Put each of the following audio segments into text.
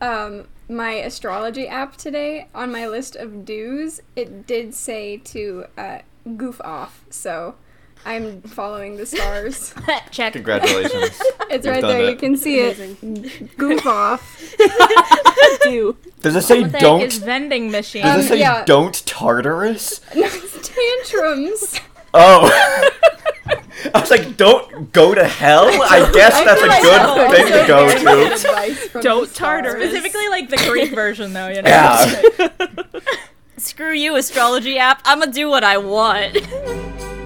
um, my astrology app today, on my list of do's, it did say to uh, goof off. So I'm following the stars. Check. Congratulations. It's You've right there. it. You can see it. Goof off. Do. Does it say What don't? is vending machine? Does Um, it say yeah. don't Tartarus? No, it's tantrums. Oh. I was like, don't go to hell? I guess I that's a like good that's thing to go to. good advice from Don't the. Tartarus. Specifically, like the Greek version, though. You know. Yeah. Screw you, astrology app. I'ma do what I want.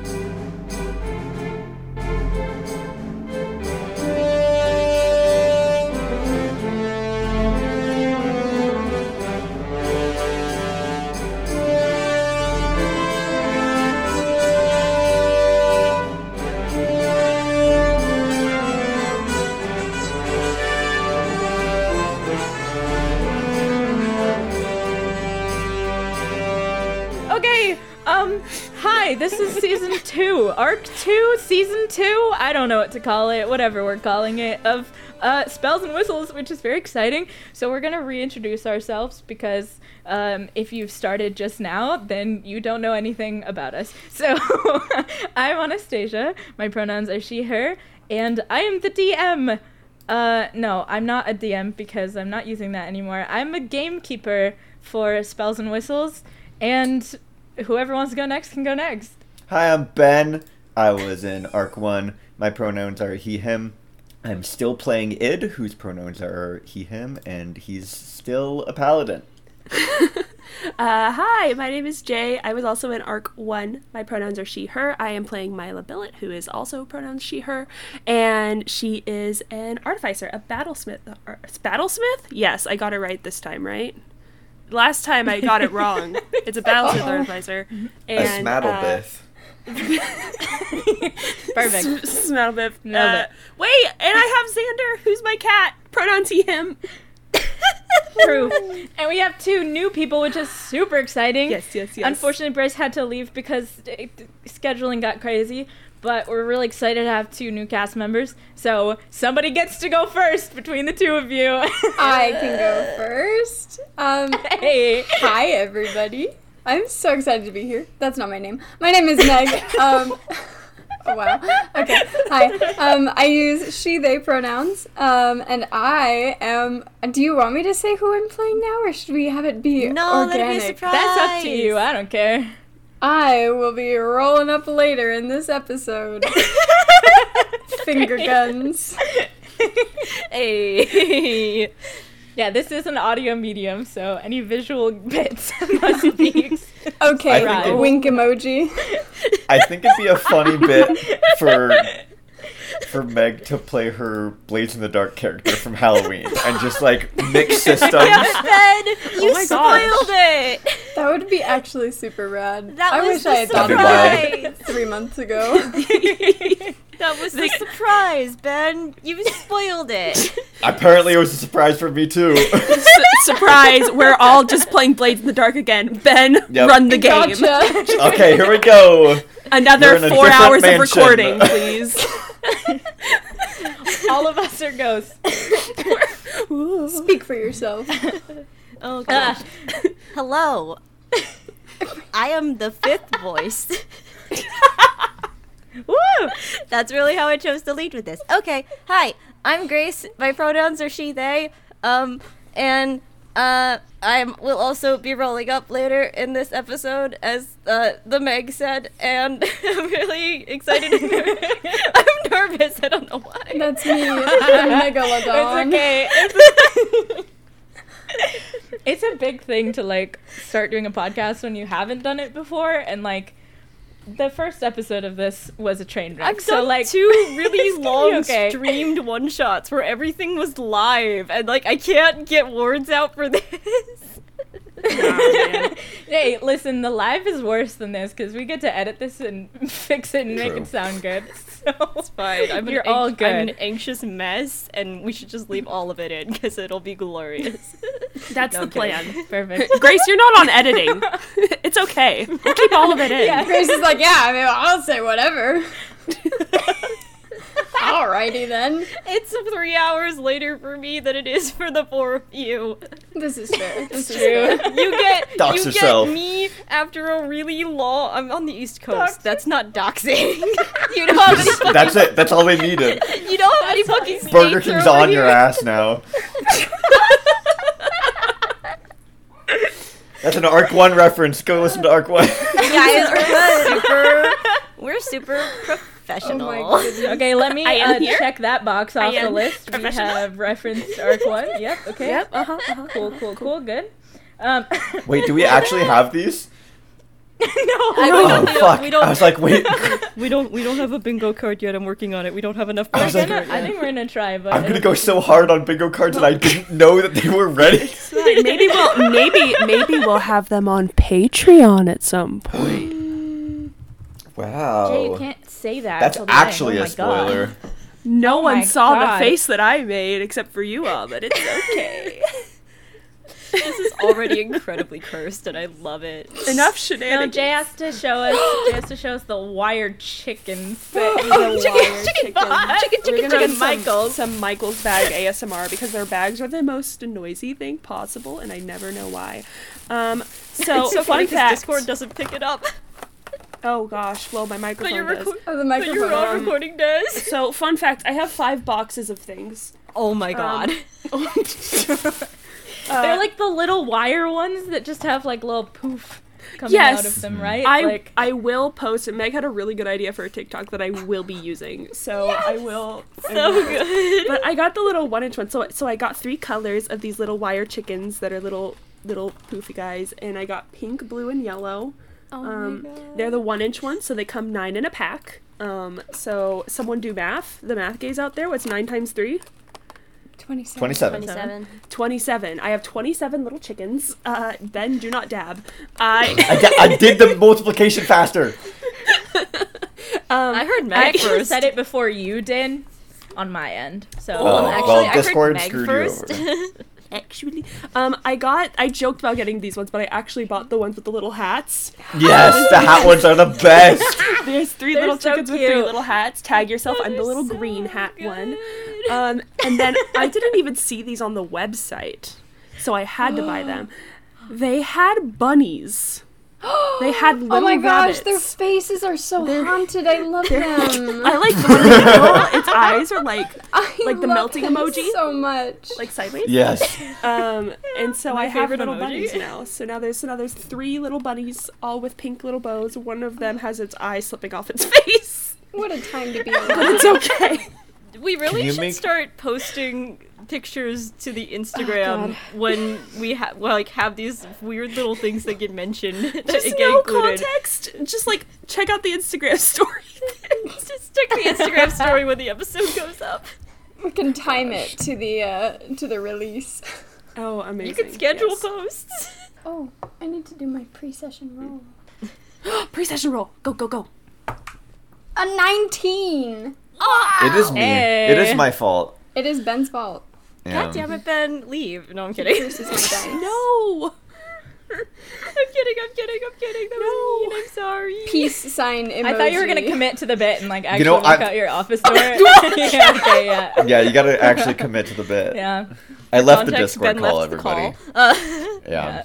Hi. This is season two, arc two, season two. I don't know what to call it. Whatever we're calling it. Of uh, spells and whistles, which is very exciting. So we're gonna reintroduce ourselves because um, if you've started just now, then you don't know anything about us. So I'm Anastasia. My pronouns are she/her, and I am the DM. Uh, no, I'm not a DM because I'm not using that anymore. I'm a gamekeeper for spells and whistles, and whoever wants to go next can go next. Hi, I'm Ben. I was in Arc 1. My pronouns are he, him. I'm still playing Id, whose pronouns are he, him, and he's still a paladin. Uh, hi, my name is Jay. I was also in Arc 1. My pronouns are she, her. I am playing Myla Billet, who is also pronouns she, her. And she is an artificer, a battlesmith. Battlesmith? Yes, I got it right this time, right? Last time I got it wrong. It's a battlesmith artificer. A And, uh, Smaddlebiff. Perfect. S- Smaddlebiff. Nailed Uh, it. wait, and I have Zander, who's my cat. Pronouns he, him. True. And we have two new people, which is super exciting. Yes, yes, yes. Unfortunately, Bryce had to leave because uh, scheduling got crazy. But we're really excited to have two new cast members. So somebody gets to go first between the two of you. I can go first. Um, hey. hi, everybody. I'm so excited to be here. That's not my name. My name is Meg. Um, oh, wow. Okay. Hi. Um, I use she, they pronouns. Um, and I am. Do you want me to say who I'm playing now, or should we have it be No, let it be a surprise. That's up to you. I don't care. I will be rolling up later in this episode. Finger guns. Hey. Yeah, this is an audio medium, so any visual bits must be. Okay, I think it- wink emoji. I think it'd be a funny bit for for Meg to play her Blades in the Dark character from Halloween and just like mix systems. Ben, you Oh my gosh. spoiled it. That would be actually super rad. That I was wish the I had thought surprise. about it three months ago. That was the surprise, Ben. You spoiled it. Apparently, it was a surprise for me too. S- surprise, we're all just playing Blades in the Dark again. Ben, Yep. run the game. Gotcha. okay, here we go. Another We're in a four hours mansion. of recording, please. All of us are ghosts. Speak for yourself. Oh gosh. Hello. I am the fifth voice. Woo! That's really how I chose to lead with this. Okay. Hi, I'm Grace. My pronouns are she, they. Um, and uh, I will also be rolling up later in this episode, as uh, the Meg said, and I'm really excited. I'm nervous. I don't know why. That's me, the megalodon. It's okay. It's, it's a big thing to like start doing a podcast when you haven't done it before, and like the first episode of this was a train wreck. I've so done like two really long okay. streamed one shots where everything was live, and like I can't get words out for this. hey, listen, the live is worse than this because we get to edit this and fix it and make it sound good. So It's fine. I'm You're an all anx- good. I'm an anxious mess, and we should just leave all of it in because it'll be glorious. That's the Okay, plan. Perfect. Grace, you're not on editing. It's okay. We'll keep all of it in. Yeah. Grace is like, yeah, I mean, I'll say whatever. Alrighty then. It's three hours later for me than it is for the four of you. This is fair. This is True. You get Dox you yourself. get me after a really long. I'm on the East Coast. Dox That's not doxing. you know how many fucking, That's it. That's all they needed. you know how many fucking states Burger King's on here? your ass now. That's an Arc One reference. Go listen to Arc One. Guys, we're super. We're super professional. Oh my. Okay, let me I am uh, check that box off the list. We have referenced arc one. Yep. Okay. Yep. Uh huh. Uh-huh. Cool. Cool. Cool. Good. Um, Wait, do we actually have these? no. I- Oh don't, fuck! we don't, I was like, wait. we don't, we don't have a bingo card yet. I'm working on it. We don't have enough. I was like, gonna, I think we're gonna try, but I'm gonna go so hard on bingo cards, and I didn't know that they were ready. Maybe we'll maybe maybe we'll have them on Patreon at some point. Wow. Jay, you can't say that. That's till the end. actually Oh a my God. spoiler. No Oh my one saw God. the face that I made except for you all, but it's okay. This is already incredibly cursed, and I love it. Enough No, shenanigans. Jay has to show us. Jay has to show us the wired chicken set. The wire chicken box. Chicken, We're chicken, gonna chicken, have Michaels. Some, some Michael's bag ASMR because their bags are the most noisy thing possible, and I never know why. Um, so, it's so fun funny 'cause fact. Discord doesn't pick it up, Oh gosh, well my microphone your, does. reco- Oh, the but your microphone. raw um, recording does. So fun fact, I have five boxes of things. Oh my god. Uh, They're like the little wire ones that just have like little poof coming Yes. out of them, right? I like I will post it. Meg had a really good idea for a TikTok that I will be using, so I will. I so will. good. But I got the little one inch one, so so I got three colors of these little wire chickens that are little little poofy guys, and I got pink, blue, and yellow. Oh Um, they're the one inch ones, so they come nine in a pack. Um, so someone do math. The math gays out there. What's nine times three? 27. Twenty-seven. 27. 27. I have 27 little chickens. Uh, ben, do not dab. I, I, did the multiplication faster. um, I heard I Meg actually first. said it before you did on my end. So Oh, Um, well, actually, I heard Discord Meg screwed you first. over. actually, um, I got, I joked about getting these ones, but I actually bought the ones with the little hats. Yes, the hat ones are the best. There's 3 They're little so chickens with three little hats. Tag yourself. I'm the little so green hat one. Um, and then I didn't even see these on the website, so I had to buy them. They had bunnies. They had little Oh my gosh, their faces are so They're- haunted. I love them. I like the one in. Its eyes are like I like the melting them emoji? so much. like sideways. Yes. Um, and so My I have little emoji. bunnies now. So now there's so now there's three little bunnies, all with pink little bows. One of them has its eye slipping off its face, what a time to be but alive. it's okay. We really should make- start posting pictures to the Oh, Instagram when we have well, like have these weird little things that get mentioned that Just get no included. context. Just like check out the Instagram story. Just check the Instagram story when the episode goes up. we can time it to the uh, to the release. Oh, amazing! You can schedule yes. posts. Oh, I need to do my pre-session roll. Pre-session roll. Go go go. A 19. It is me. It is my fault. It is Ben's fault. Yeah. God damn it, Ben, leave. No, I'm kidding. This is my dice. No. I'm kidding. I'm kidding. I'm kidding. That was mean. I'm sorry. Peace sign emoji. I thought you were gonna commit to the bit and like actually know, look I'm- out your office door. yeah, okay, yeah. Yeah, you gotta actually commit to the bit. Yeah. I left the Context, Discord Ben call, left the everybody. call. Uh, Yeah.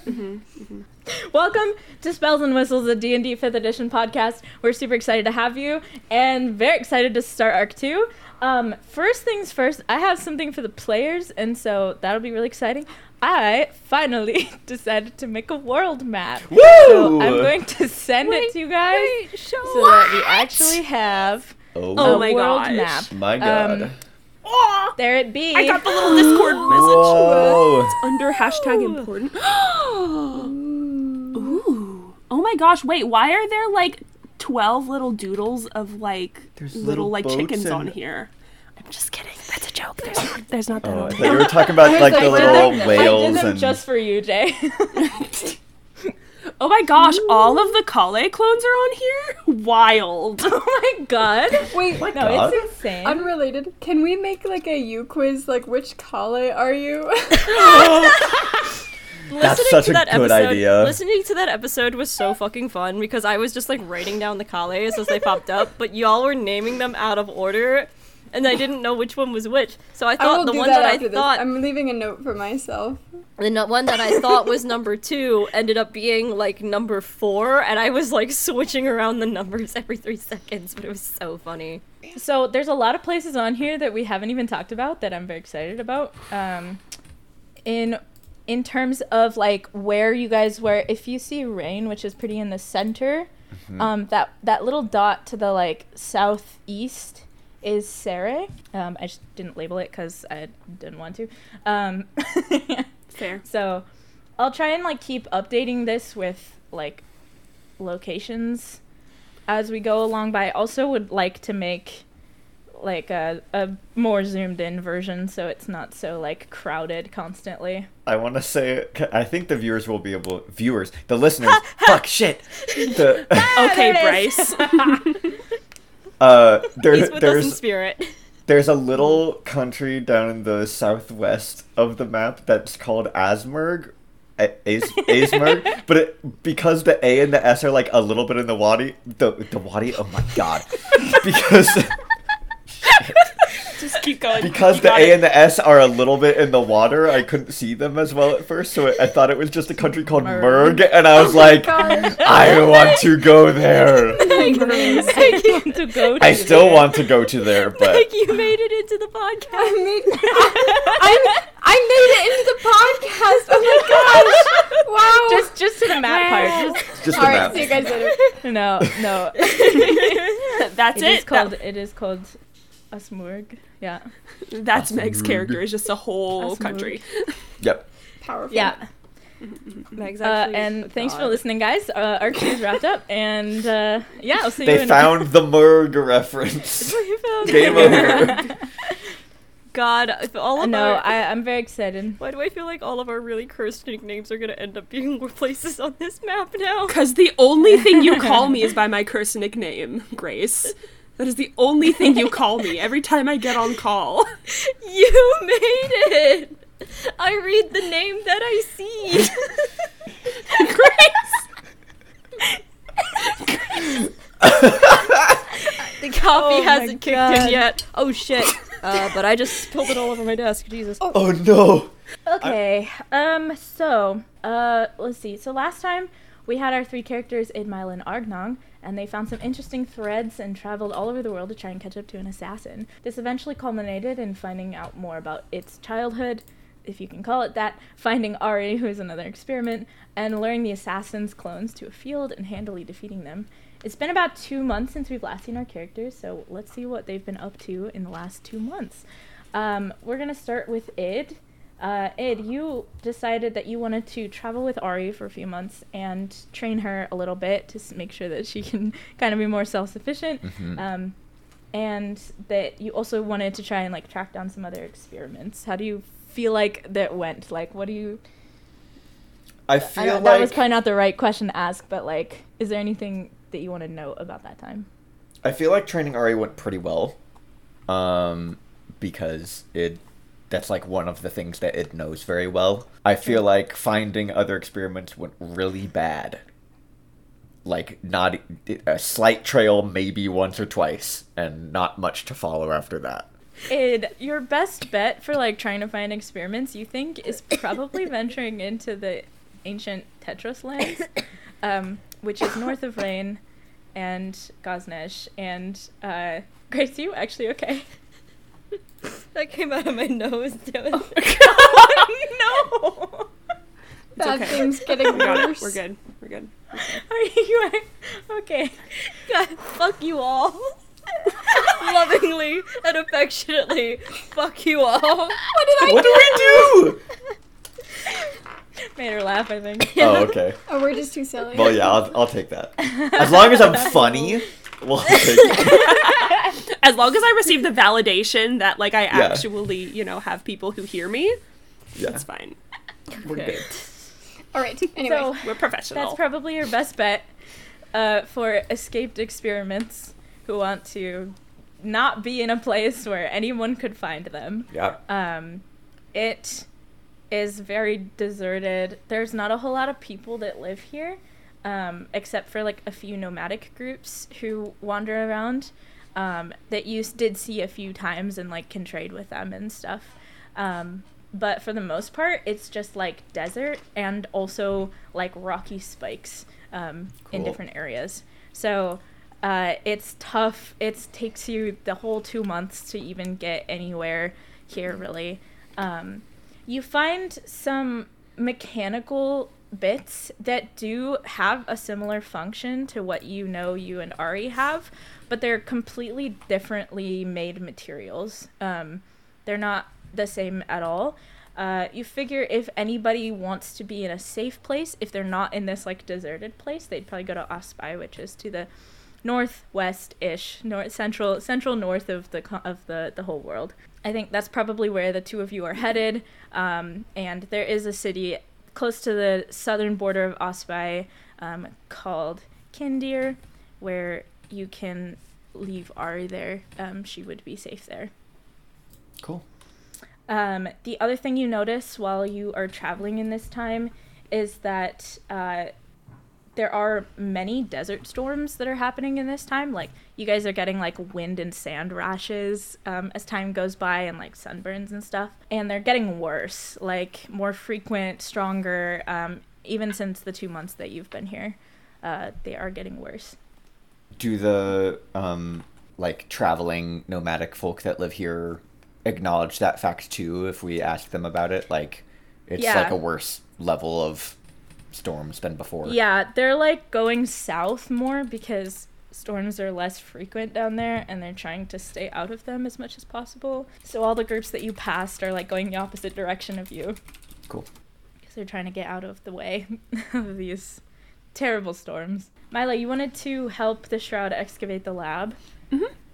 Welcome to Spells and Whistles, a D&D 5th edition podcast. We're super excited to have you and very excited to start Arc 2. Um, first things first, I have something for the players, and so that'll be really exciting. I finally decided to make a world map. Woo! So I'm going to send it to you guys so that we actually have Oh, a Oh my world gosh. map. my god. Um, There it be. I got the little Discord message Whoa. under hashtag important. Ooh. Oh my gosh! Wait, why are there like twelve little doodles of like There's little, little like chickens and- on here? I'm just kidding. That's a joke. There's not, there's not that Oh, I on thought there. you were talking about like the I did little them- I whales did them and just for you, Jay. Oh my gosh! All of the Kale clones are on here. Wild. oh my god. Wait, No, God. it's insane. unrelated. Can we make like a U quiz? Like, which Kale are you? That's listening such to a that good episode, idea. Listening to that episode was so fucking fun because I was just like writing down the Kales as they popped up, but y'all were naming them out of order. and I didn't know which one was which. So I I thought will the one that that, I this. thought I'm leaving a note for myself. the no- one that I thought was number two ended up being like number four, and I was like switching around the numbers every three seconds, but it was so funny. So there's a lot of places on here that we haven't even talked about that I'm very excited about. Um, in in terms of like where you guys were, if you see Reine, which is pretty in the center, um, that that little dot to the like southeast is Sere. Um, I just didn't label it because I didn't want to. Um, Fair. so I'll try and like keep updating this with like locations as we go along. But I also would like to make like a, a more zoomed in version so it's not so like crowded constantly. I want to say, I think the viewers will be able, viewers, the listeners, fuck shit. The, Okay, Bryce. uh, there, He's with us in there's spirit. there's a little country down in the southwest of the map that's called Asmerg. A- As- Asmerg, but it, because the A and the S are like a little bit in the wadi, the the wadi. Oh my god! Because Just keep going. because You the A it. and the S are a little bit in the water, I couldn't see them as well at first, so I thought it was just a country called Merg. Merg, and I was oh like, gosh. I want to go there. I want to go to I still there. want to go to there, but like you made it into the podcast. I made I, I made it into the podcast. Oh my gosh! Wow. just just to the map part. Just, just all the right. map. See you guys later. no, no. That's It it. is called it is called Asmurg. Yeah. That- that's Meg's character. Is just a whole Asmurg. country. Yep. Powerful. Yeah. Meg's Uh, and a thanks for listening, guys. Uh, our queue is wrapped up, and uh, yeah, I'll see you They in found the Merg reference. We found Game it. over. God, if all of no, our, I, I'm very excited. why do I feel like all of our really cursed nicknames are gonna end up being places on this map now? Because the only thing you call me is by my cursed nickname, Grace. That is the only thing you call me every time I get on call. You made it. I read the name that I see. Grace! the coffee Oh hasn't kicked in yet. Oh shit. Uh, but I just spilled it all over my desk. Jesus. oh no. Okay. Um. So, uh, let's see. So last time we had our three characters, Idmile and Argnong, and they found some interesting threads and traveled all over the world to try and catch up to an assassin. This eventually culminated in finding out more about its childhood, if you can call it that, finding Ari, who is another experiment, and luring the assassin's clones to a field and handily defeating them. It's been about two months since we've last seen our characters, so let's see what they've been up to in the last two months. Um, we're gonna start with Id. Uh, Id, you decided that you wanted to travel with Ari for a few months and train her a little bit to make sure that she can kind of be more self-sufficient. Mhm. Um, and that you also wanted to try and like track down some other experiments. How do you feel like that went? Like, what do you? I I feel don't- like that was probably not the right question to ask, but like, is there anything that you want to know about that time? I feel like training Ari went pretty well. Um, because it that's like one of the things that it knows very well. I feel like finding other experiments went really bad. Like not a slight trail maybe once or twice and not much to follow after that. Id, your best bet for like trying to find experiments, you think, is probably venturing into the ancient Tetris lands, um, which is north of Reine and Gaznesh. And uh, Grace, you actually okay? That came out of my nose. Oh God, no. Bad okay. things getting We got it. worse. We're good. We're good. Are you okay? God, fuck you all. Lovingly and affectionately, fuck you all. What did I What do we do? Made her laugh, I think. Oh, okay. Oh, we're just too silly. Well, yeah, I'll, I'll take that. As long as I'm funny, we'll. As long as I receive the validation that like I actually, you know, have people who hear me, Yeah, that's fine. we're good. All right. Anyway. So We're professional. that's probably your best bet uh, for escaped experiments who want to not be in a place where anyone could find them. Yeah. Um, it is very deserted. There's not a whole lot of people that live here, um, except for like a few nomadic groups who wander around. um, that you did see a few times and like can trade with them and stuff. Um, but for the most part, it's just like desert and also like rocky spikes um, in different areas. So uh, it's tough. It takes you the whole two months to even get anywhere here, really. Um, you find some mechanical bits that do have a similar function to what you know you and Ari have, but they're completely differently made materials. Um, they're not the same at all. Uh, you figure if anybody wants to be in a safe place, if they're not in this like deserted place, they'd probably go to Ospai, which is to the northwest-ish, north central central north of the of the the whole world. I think that's probably where the two of you are headed. Um, and there is a city close to the southern border of Ospai um, called Kindhir, where you can leave Ari there. Um, she would be safe there. Cool. Um, the other thing you notice while you are traveling in this time is that uh, there are many desert storms that are happening in this time. Like you guys are getting like wind and sand rashes um, as time goes by, and like sunburns and stuff. And they're getting worse, like more frequent, stronger. Um, even since the two months that you've been here, uh, they are getting worse. Do the um like traveling nomadic folk that live here acknowledge that fact too if we ask them about it? Like it's Yeah. like a worse level of storms than before. Yeah, they're like going south more because storms are less frequent down there and they're trying to stay out of them as much as possible. So all the groups that you passed are like going the opposite direction of you Cool. because they're trying to get out of the way of these terrible storms. Myla, you wanted to help the Shroud excavate the lab,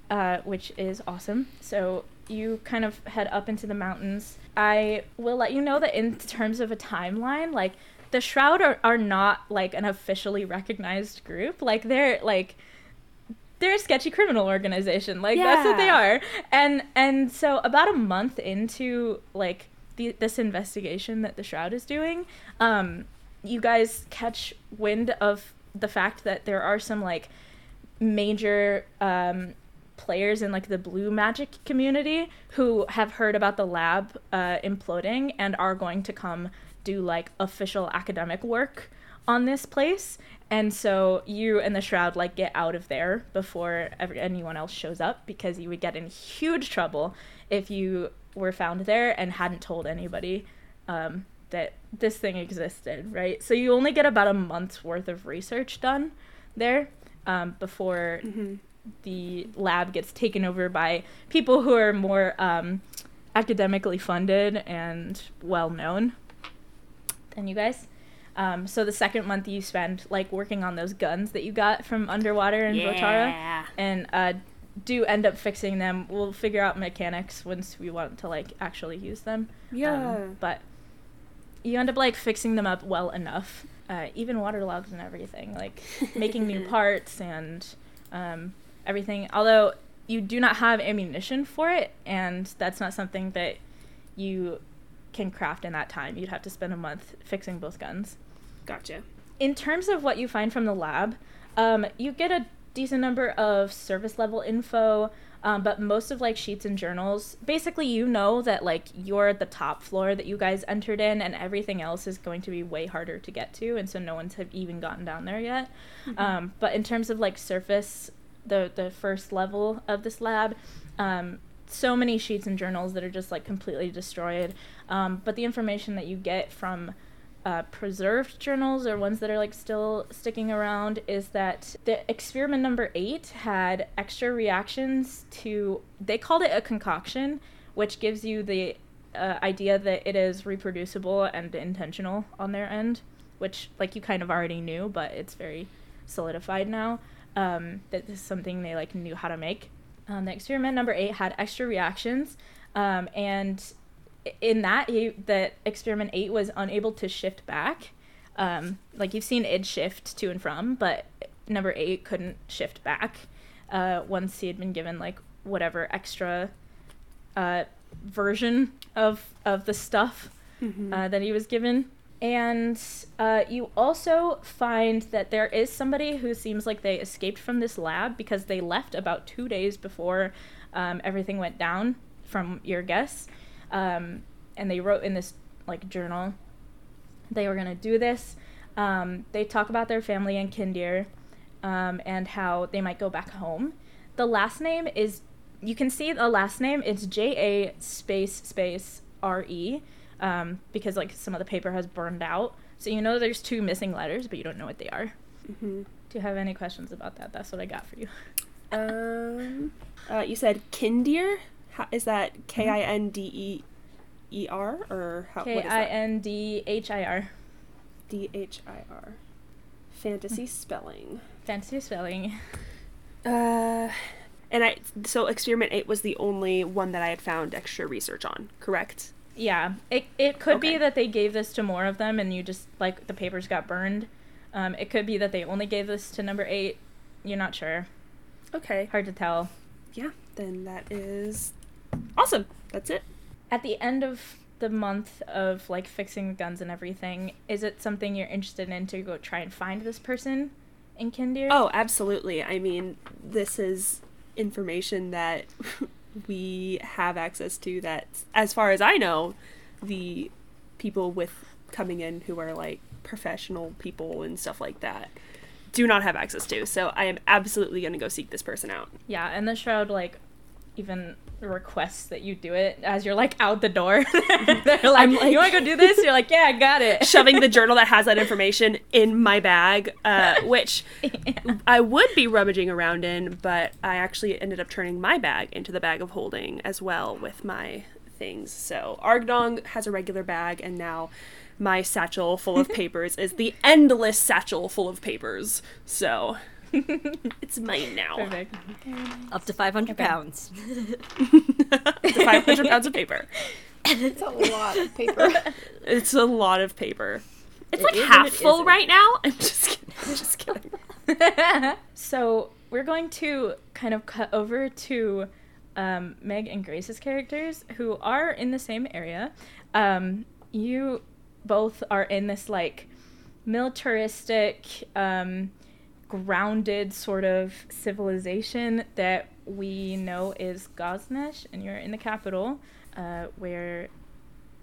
uh, which is awesome. So you kind of head up into the mountains. I will let you know that in terms of a timeline, like the Shroud are, are not like an officially recognized group. Like they're like they're a sketchy criminal organization. Like that's what they are. And and so about a month into like the, this investigation that the Shroud is doing, um, you guys catch wind of the fact that there are some like major um, players in like the blue magic community who have heard about the lab uh, imploding and are going to come do like official academic work on this place. And so you and the shroud like get out of there before ever, anyone else shows up because you would get in huge trouble if you were found there and hadn't told anybody um, that this thing existed right? So you only get about a month's worth of research done there um, before the lab gets taken over by people who are more um, academically funded and well known than you guys. Um, so the second month you spend like working on those guns that you got from underwater in Votara, Yeah. and uh, do end up fixing them. We'll figure out mechanics once we want to like actually use them. Um, Yeah. but you end up like fixing them up well enough, uh, even waterlogged and everything, like making new parts and um, everything. Although you do not have ammunition for it, and that's not something that you can craft in that time. You'd have to spend a month fixing both guns. Gotcha. In terms of what you find from the lab, um, you get a decent number of service level info, um, but most of like sheets and journals. Basically, you know that like you're at the top floor that you guys entered in, and everything else is going to be way harder to get to, and so no one's have even gotten down there yet. Um, but in terms of like surface, the the first level of this lab, um, so many sheets and journals that are just like completely destroyed. Um, but the information that you get from uh, preserved journals or ones that are like still sticking around is that the experiment number eight had extra reactions to they called it a concoction which gives you the uh, idea that it is reproducible and intentional on their end which like you kind of already knew but it's very solidified now um, that this is something they like knew how to make um, the experiment number eight had extra reactions um, and in that he, that experiment 8 was unable to shift back. Um, like you've seen id shift to and from but number 8 couldn't shift back uh, once he had been given like whatever extra uh, version of of the stuff uh, that he was given And uh, you also find that there is somebody who seems like they escaped from this lab because they left about two days before um, everything went down, from your guess. Um, and they wrote in this like journal they were gonna do this. Um, they talk about their family in Kindhir um, and how they might go back home. The last name is you can see the last name. It's J A space space R E um, because like some of the paper has burned out. So you know there's two missing letters, but you don't know what they are. Mm-hmm. Do you have any questions about that? That's what I got for you. Um, uh, you said Kindhir. How, is that K I N D E E R or how? K I? N D H I R. D H I R. Fantasy spelling. Fantasy spelling. Uh, and I so experiment eight was the only one that I had found extra research on. Correct. Yeah, it it could Okay. be that they gave this to more of them, and you just like the papers got burned. Um, it could be that they only gave this to number eight. You're not sure. Okay. Hard to tell. Yeah. Then that is awesome. That's it. At the end of the month of like fixing the guns and everything, is it something you're interested in to go try and find this person in Kindhir? Oh, absolutely. I mean, this is information that we have access to that, as far as I know, the people with coming in who are like professional people and stuff like that do not have access to. So I am absolutely going to go seek this person out. Yeah, and the shroud like even requests that you do it as you're like out the door. They're like, I'm like- "You want to go do this?" You're like, "Yeah, I got it." Shoving the journal that has that information in my bag, uh, which I would be rummaging around in, but I actually ended up turning my bag into the bag of holding as well with my things. So Argdong has a regular bag, and now my satchel full of papers is the endless satchel full of papers. So it's mine now. Perfect. Up to 500 pounds. The 500 pounds of paper. It's a lot of paper. It's a lot of paper. It's It like half it full isn't. right now. I'm just kidding. I'm just kidding. so we're going to kind of cut over to um, Meg and Grace's characters, who are in the same area. Um, you both are in this like militaristic, um, grounded sort of civilization that we know is Gaznesh, and you're in the capital, uh, where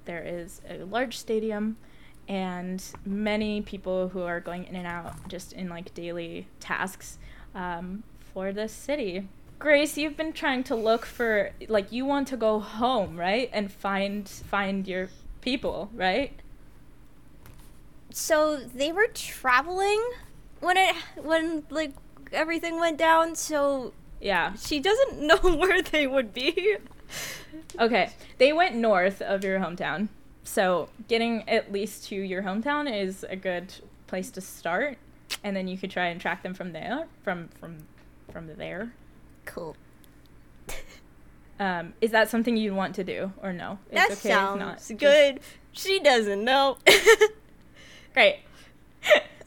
there is a large stadium and many people who are going in and out just in like daily tasks um, for the city. Grace, you've been trying to look for like you want to go home, right? And find find your people, right? So they were traveling when it when like everything went down. So Yeah. she doesn't know where they would be. Okay. They went north of your hometown. So getting at least to your hometown is a good place to start. And then you could try and track them from there. From from from there. Cool. Um, is that something you'd want to do or no? It's that okay sounds Just- good. She doesn't know. Great.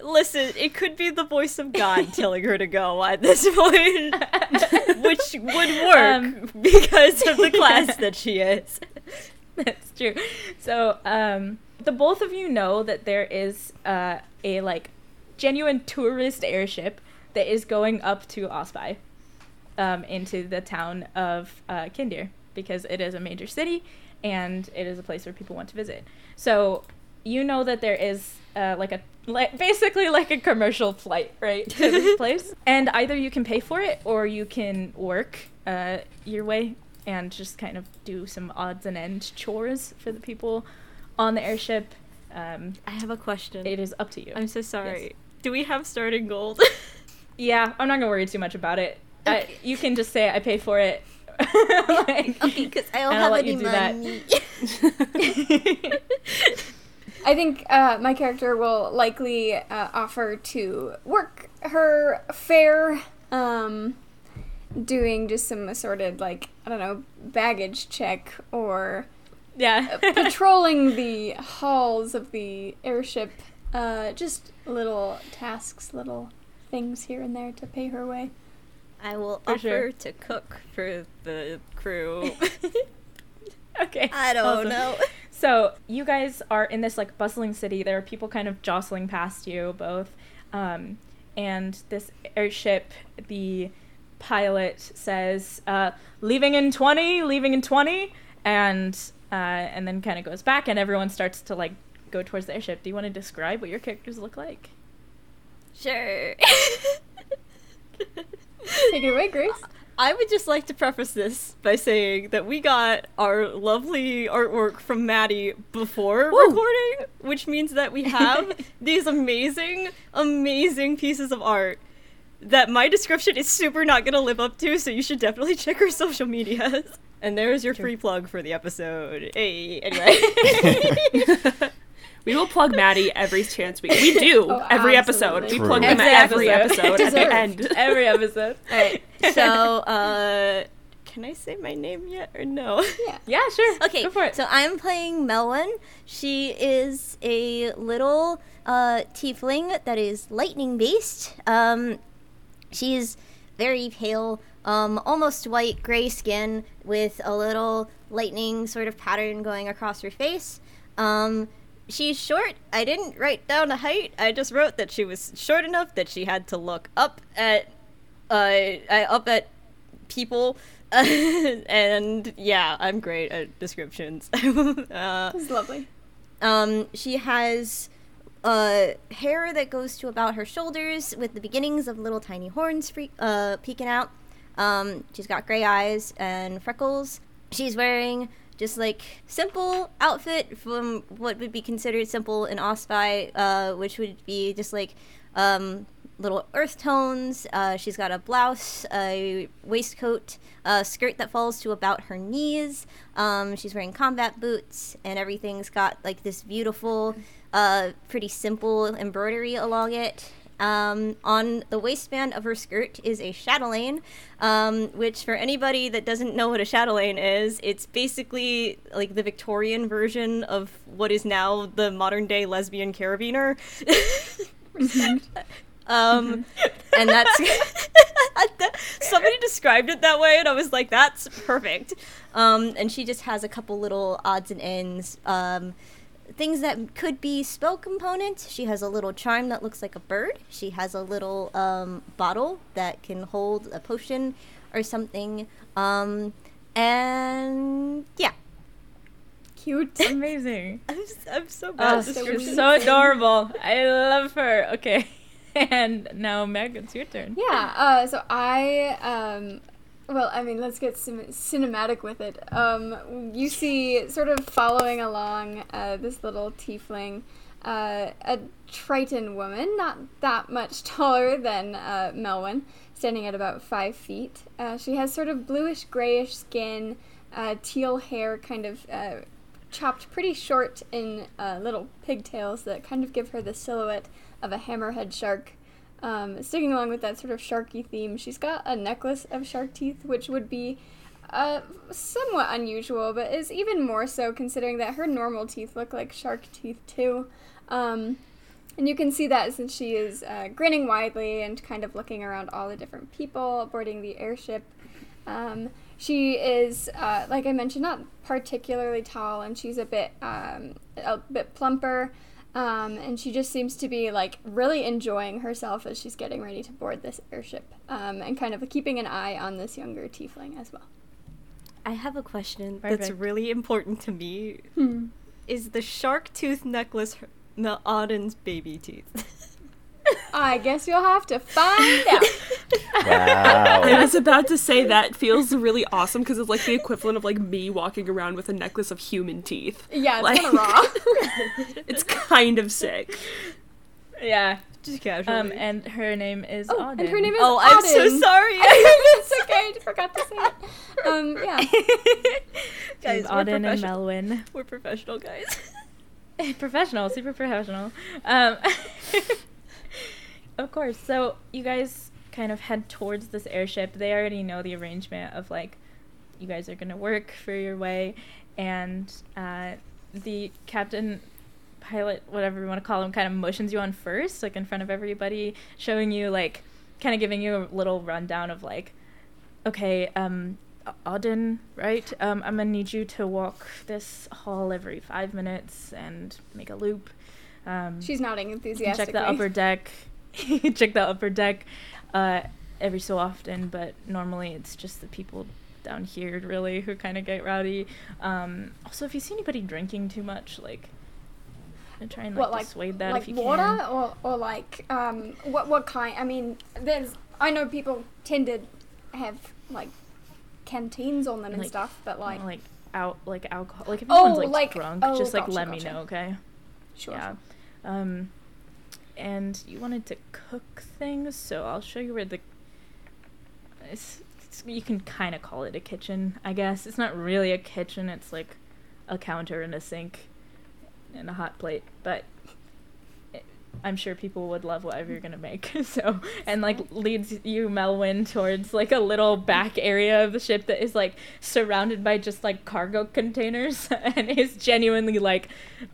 Listen, it could be the voice of God telling her to go at this point, which would work Um, because of the class that she is. That's true. So, um, the both of you know that there is uh, a like genuine tourist airship that is going up to Ospi, um, into the town of uh, Kindhir because it is a major city and it is a place where people want to visit. So, you know that there is uh, like a like basically like a commercial flight right to this place, and either you can pay for it or you can work uh, your way and just kind of do some odds and end chores for the people on the airship. Um, I have a question. it is up to you. I'm so sorry. Yes. Do we have starting gold? Yeah, I'm not gonna worry too much about it. I, you can just say I pay for it. Like- okay, because I don't have let any you do that. money. I think uh, my character will likely uh, offer to work her fare, um, doing just some assorted, like, I don't know, baggage check or yeah. patrolling the halls of the airship. Uh, just little tasks, little things here and there to pay her way. I will For offer sure. to cook for the crew. okay. I don't awesome. know. So you guys are in this like bustling city. There are people kind of jostling past you both, um, and this airship, the pilot says, uh, "Leaving in twenty, leaving in 20, and uh, and then kind of goes back, and everyone starts to like go towards the airship. Do you want to describe what your characters look like? Sure. Take it away, Grace. I would just like to preface this by saying that we got our lovely artwork from Maddie before recording, which means that we have these amazing, amazing pieces of art that my description is super not gonna live up to, so you should definitely check our social medias. And there's your free plug for the episode. Hey, anyway. We will plug Maddie every chance we we do Oh, every episode. absolutely. We plug True. them at every episode at the end. Every episode. Alright, so, uh, can I say my name yet or no? Yeah. Yeah, sure. Okay, go for it. so I'm playing Melwyn. She is a little uh, tiefling that is lightning based. Um, she's very pale, um, almost white gray skin with a little lightning sort of pattern going across her face. Um, she's short. I didn't write down a height. I just wrote that she was short enough that she had to look up at uh, uh, up at people. and yeah, I'm great at descriptions. uh, This is lovely. um, she has uh, hair that goes to about her shoulders with the beginnings of little tiny horns free- uh, peeking out. Um, she's got gray eyes and freckles. She's wearing just like simple outfit from what would be considered simple in Ospy, uh, which would be just like um, little earth tones. Uh, she's got a blouse, a waistcoat, a skirt that falls to about her knees. Um, she's wearing combat boots, and everything's got like this beautiful, uh, pretty simple embroidery along it. Um, on the waistband of her skirt is a chatelaine, um, which, for anybody that doesn't know what a chatelaine is, it's basically like the Victorian version of what is now the modern day lesbian carabiner. um, and that's somebody described it that way, and I was like, "That's perfect." Um, and she just has a couple little odds and ends. Um, things that could be spell components. She has a little charm that looks like a bird. She has a little um, bottle that can hold a potion or something. Um, and yeah, Cute. Amazing. I'm, s- I'm so Oh, bad. at so so adorable. I love her. Okay. And now, Meg, it's your turn. Yeah, uh, so I, um, well, I mean, let's get cinematic with it. Um, you see, sort of following along uh, this little tiefling, uh, a Triton woman, not that much taller than uh, Melwyn, standing at about five feet. Uh, she has sort of bluish grayish skin, uh, teal hair, kind of uh, chopped pretty short in little pigtails that kind of give her the silhouette of a hammerhead shark. Um, sticking along with that sort of sharky theme, she's got a necklace of shark teeth, which would be uh, somewhat unusual, but is even more so considering that her normal teeth look like shark teeth too. Um, and you can see that since she is uh, grinning widely and kind of looking around all the different people boarding the airship. Um, she is, uh, like I mentioned, not particularly tall, and she's a bit, um, a bit plumper. Um, and she just seems to be like really enjoying herself as she's getting ready to board this airship, um, and kind of keeping an eye on this younger tiefling as well. I have a question that's really important to me. Hmm. Is the shark tooth necklace her- Oddyn's baby teeth? I guess you'll have to find out. Wow. I was about to say that feels really awesome because it's like the equivalent of like me walking around with a necklace of human teeth. Yeah, it's Like- kind of raw. It's kind of sick. Yeah. Just casually. Um, and her name is Oh, Oddyn. and her name is oh, I'm so sorry. it's okay. I forgot to say it. Um, yeah. guys, She's we're, Oddyn and professional. Melwyn. we're professional guys. professional, super professional. Um, of course. So you guys kind of head towards this airship. They already know the arrangement of like, you guys are gonna work for your way, and uh, the captain, pilot, whatever you want to call him, kind of motions you on first, like in front of everybody, showing you like, kind of giving you a little rundown of like, okay, um, Oddyn, right? Um, I'm gonna need you to walk this hall every five minutes and make a loop. Um, She's nodding enthusiastically. check the upper deck. check the upper deck uh, every so often, but normally it's just the people down here really who kind of get rowdy. Um, also, if you see anybody drinking too much, like, and try and like, what like dissuade that like if you water can. or or like um what what kind? I mean, there's I know people tend to have like canteens on them and Like- stuff, but like Like, out like alcohol. Like if Oh, anyone's like, like- drunk, oh, just like gotcha, let me know, okay? sure. yeah. Um, and you wanted to cook things, so I'll show you where the. It's, it's, you can kind of call it a kitchen, I guess. It's not really a kitchen. It's like a counter and a sink and a hot plate, but. I'm sure people would love whatever you're gonna make. So and like leads you Melwyn towards like a little back area of the ship that is like surrounded by just like cargo containers and is genuinely like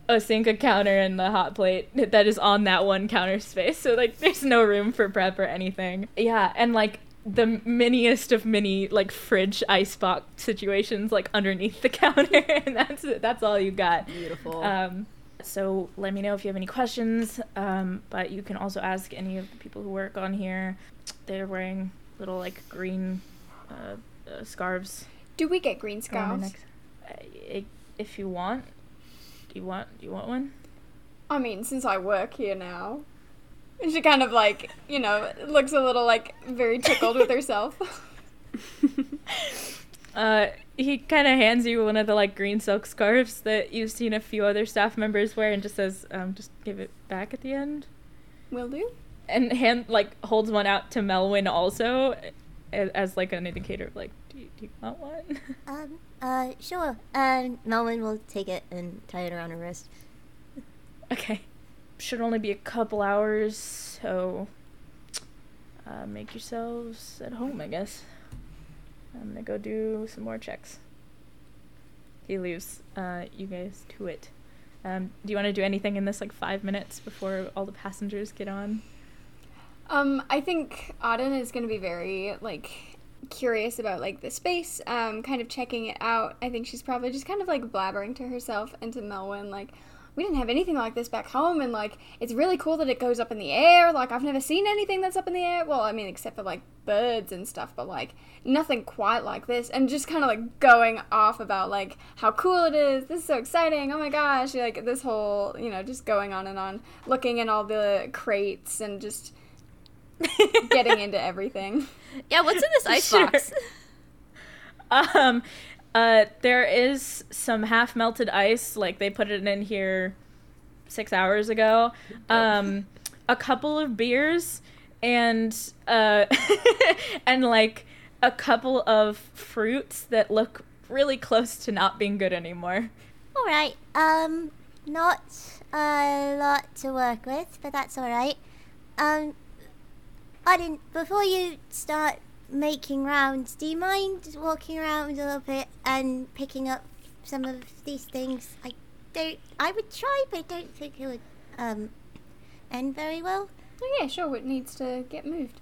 a sink, a counter, and the hot plate that is on that one counter space. So like there's no room for prep or anything. Yeah, and like the miniest of mini like fridge icebox situations like underneath the counter and that's that's all you got. Beautiful. Um, so let me know if you have any questions. Um, but you can also ask any of the people who work on here. They're wearing little like green uh, uh, scarves. Do we get green scarves? Uh, if you want, do you want do you want one? I mean, since I work here now. And she kind of like, you know, looks a little like very tickled with herself. Uh, he kind of hands you one of the like green silk scarves that you've seen a few other staff members wear, and just says, um, "Just give it back at the end." Will do. And hand like holds one out to Melwyn also, as, as like an indicator of like, do you, do you want one? um, uh, sure. And Melwyn will take it and tie it around her wrist. okay, should only be a couple hours, so uh, make yourselves at home, I guess. I'm gonna go do some more checks. He leaves uh, you guys to it. Um, do you want to do anything in this like five minutes before all the passengers get on? Um, I think Oddyn is going to be very like curious about like the space, um, kind of checking it out. I think she's probably just kind of like blabbering to herself and to Melwyn, like, we didn't have anything like this back home, and like, it's really cool that it goes up in the air. Like, I've never seen anything that's up in the air. Well, I mean, except for like birds and stuff, but like nothing quite like this. And just kind of like going off about like how cool it is. This is so exciting. Oh my gosh! Like this whole, you know, just going on and on, looking in all the crates and just getting into everything. Yeah, what's in this Sure. icebox? Um, uh, there is some half melted ice. Like they put it in here six hours ago. Um, a couple of beers and uh, and like a couple of fruits that look really close to not being good anymore. All right. Um, not a lot to work with, but that's all right. Um, I didn't. Before you start making rounds, do you mind walking around a little bit and picking up some of these things? I don't. I would try, but I don't think it would um end very well. Oh yeah, sure. It needs to get moved.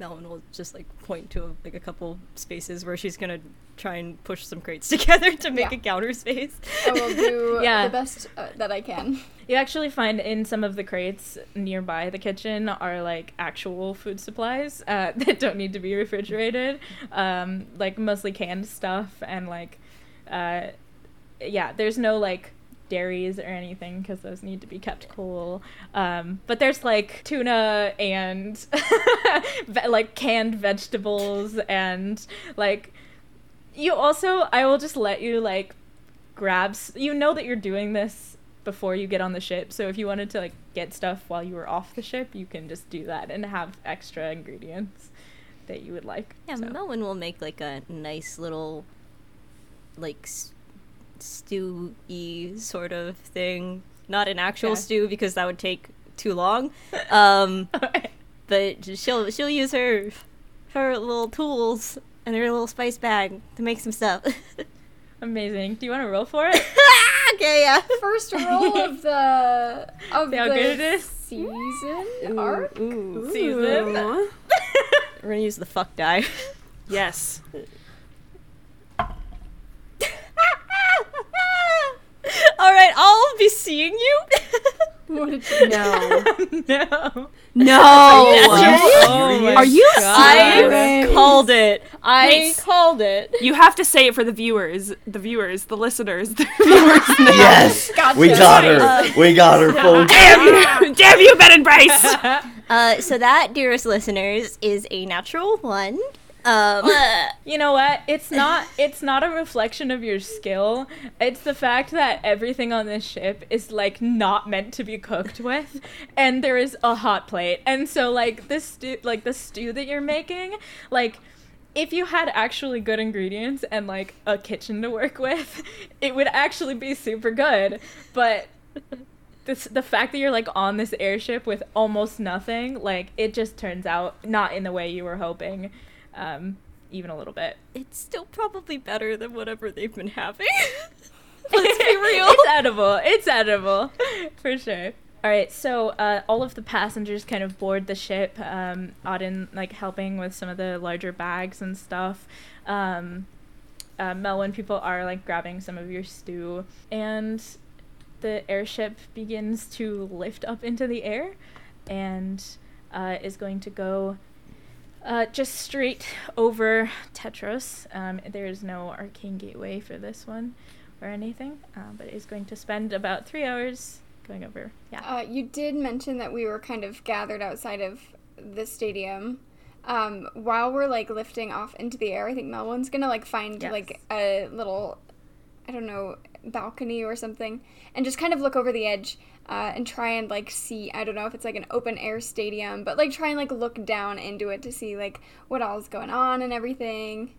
Melwyn will just like point to like a couple spaces where she's gonna try and push some crates together to make Yeah. a counter space. I will do Yeah. the best uh, that I can. You actually find in some of the crates nearby the kitchen are like actual food supplies uh, that don't need to be refrigerated, um, like mostly canned stuff and like, uh, yeah, there's no like dairies or anything because those need to be kept cool. Um, but there's like tuna and ve- like canned vegetables and like you also I will just let you like grabs you know that you're doing this before you get on the ship so if you wanted to like get stuff while you were off the ship you can just do that and have extra ingredients that you would like Yeah, so. Melwyn will make like a nice little like s- stew-y sort of thing. Not an actual Okay. stew because that would take too long. Um, but she'll she'll use her her little tools in their little spice bag to make some stuff. Amazing. Do you want to roll for it? okay, yeah. First roll of the of See how the good it is? season ooh, arc. Ooh. Season. We're gonna use the fuck die. Yes. all right, I'll be seeing you. What did you No. no. No. Oh Are you God. Right. I called it. I Wait. called it. You have to say it for the viewers, the viewers, the listeners, the viewers. Yes, we got her. we got her full. Damn you! Damn you, Ben and Bryce! Uh, so that, dearest listeners, is a natural one. Um, You know what? It's not it's not a reflection of your skill. It's the fact that everything on this ship is like not meant to be cooked with and there is a hot plate. And so like this stew like the stew that you're making, like if you had actually good ingredients and like a kitchen to work with, it would actually be super good. But this the fact that you're like on this airship with almost nothing, like it just turns out not in the way you were hoping. Um, even a little bit. it's still probably better than whatever they've been having. Let's be real. it's edible. It's edible, for sure. All right, so uh, all of the passengers kind of board the ship. Um, Oddyn like helping with some of the larger bags and stuff. Um, uh, Melwyn people are like grabbing some of your stew, and the airship begins to lift up into the air, and uh, is going to go uh, just straight over Tetros. Um, there is no arcane gateway for this one or anything, uh, but is going to spend about three hours going over. Yeah. Uh, you did mention that we were kind of gathered outside of the stadium. Um, while we're like lifting off into the air, I think Melwyn's gonna like find Yes. like a little, I don't know, balcony or something, and just kind of look over the edge uh, and try and like see. I don't know if it's like an open air stadium, but like try and like look down into it to see like what all's going on and everything.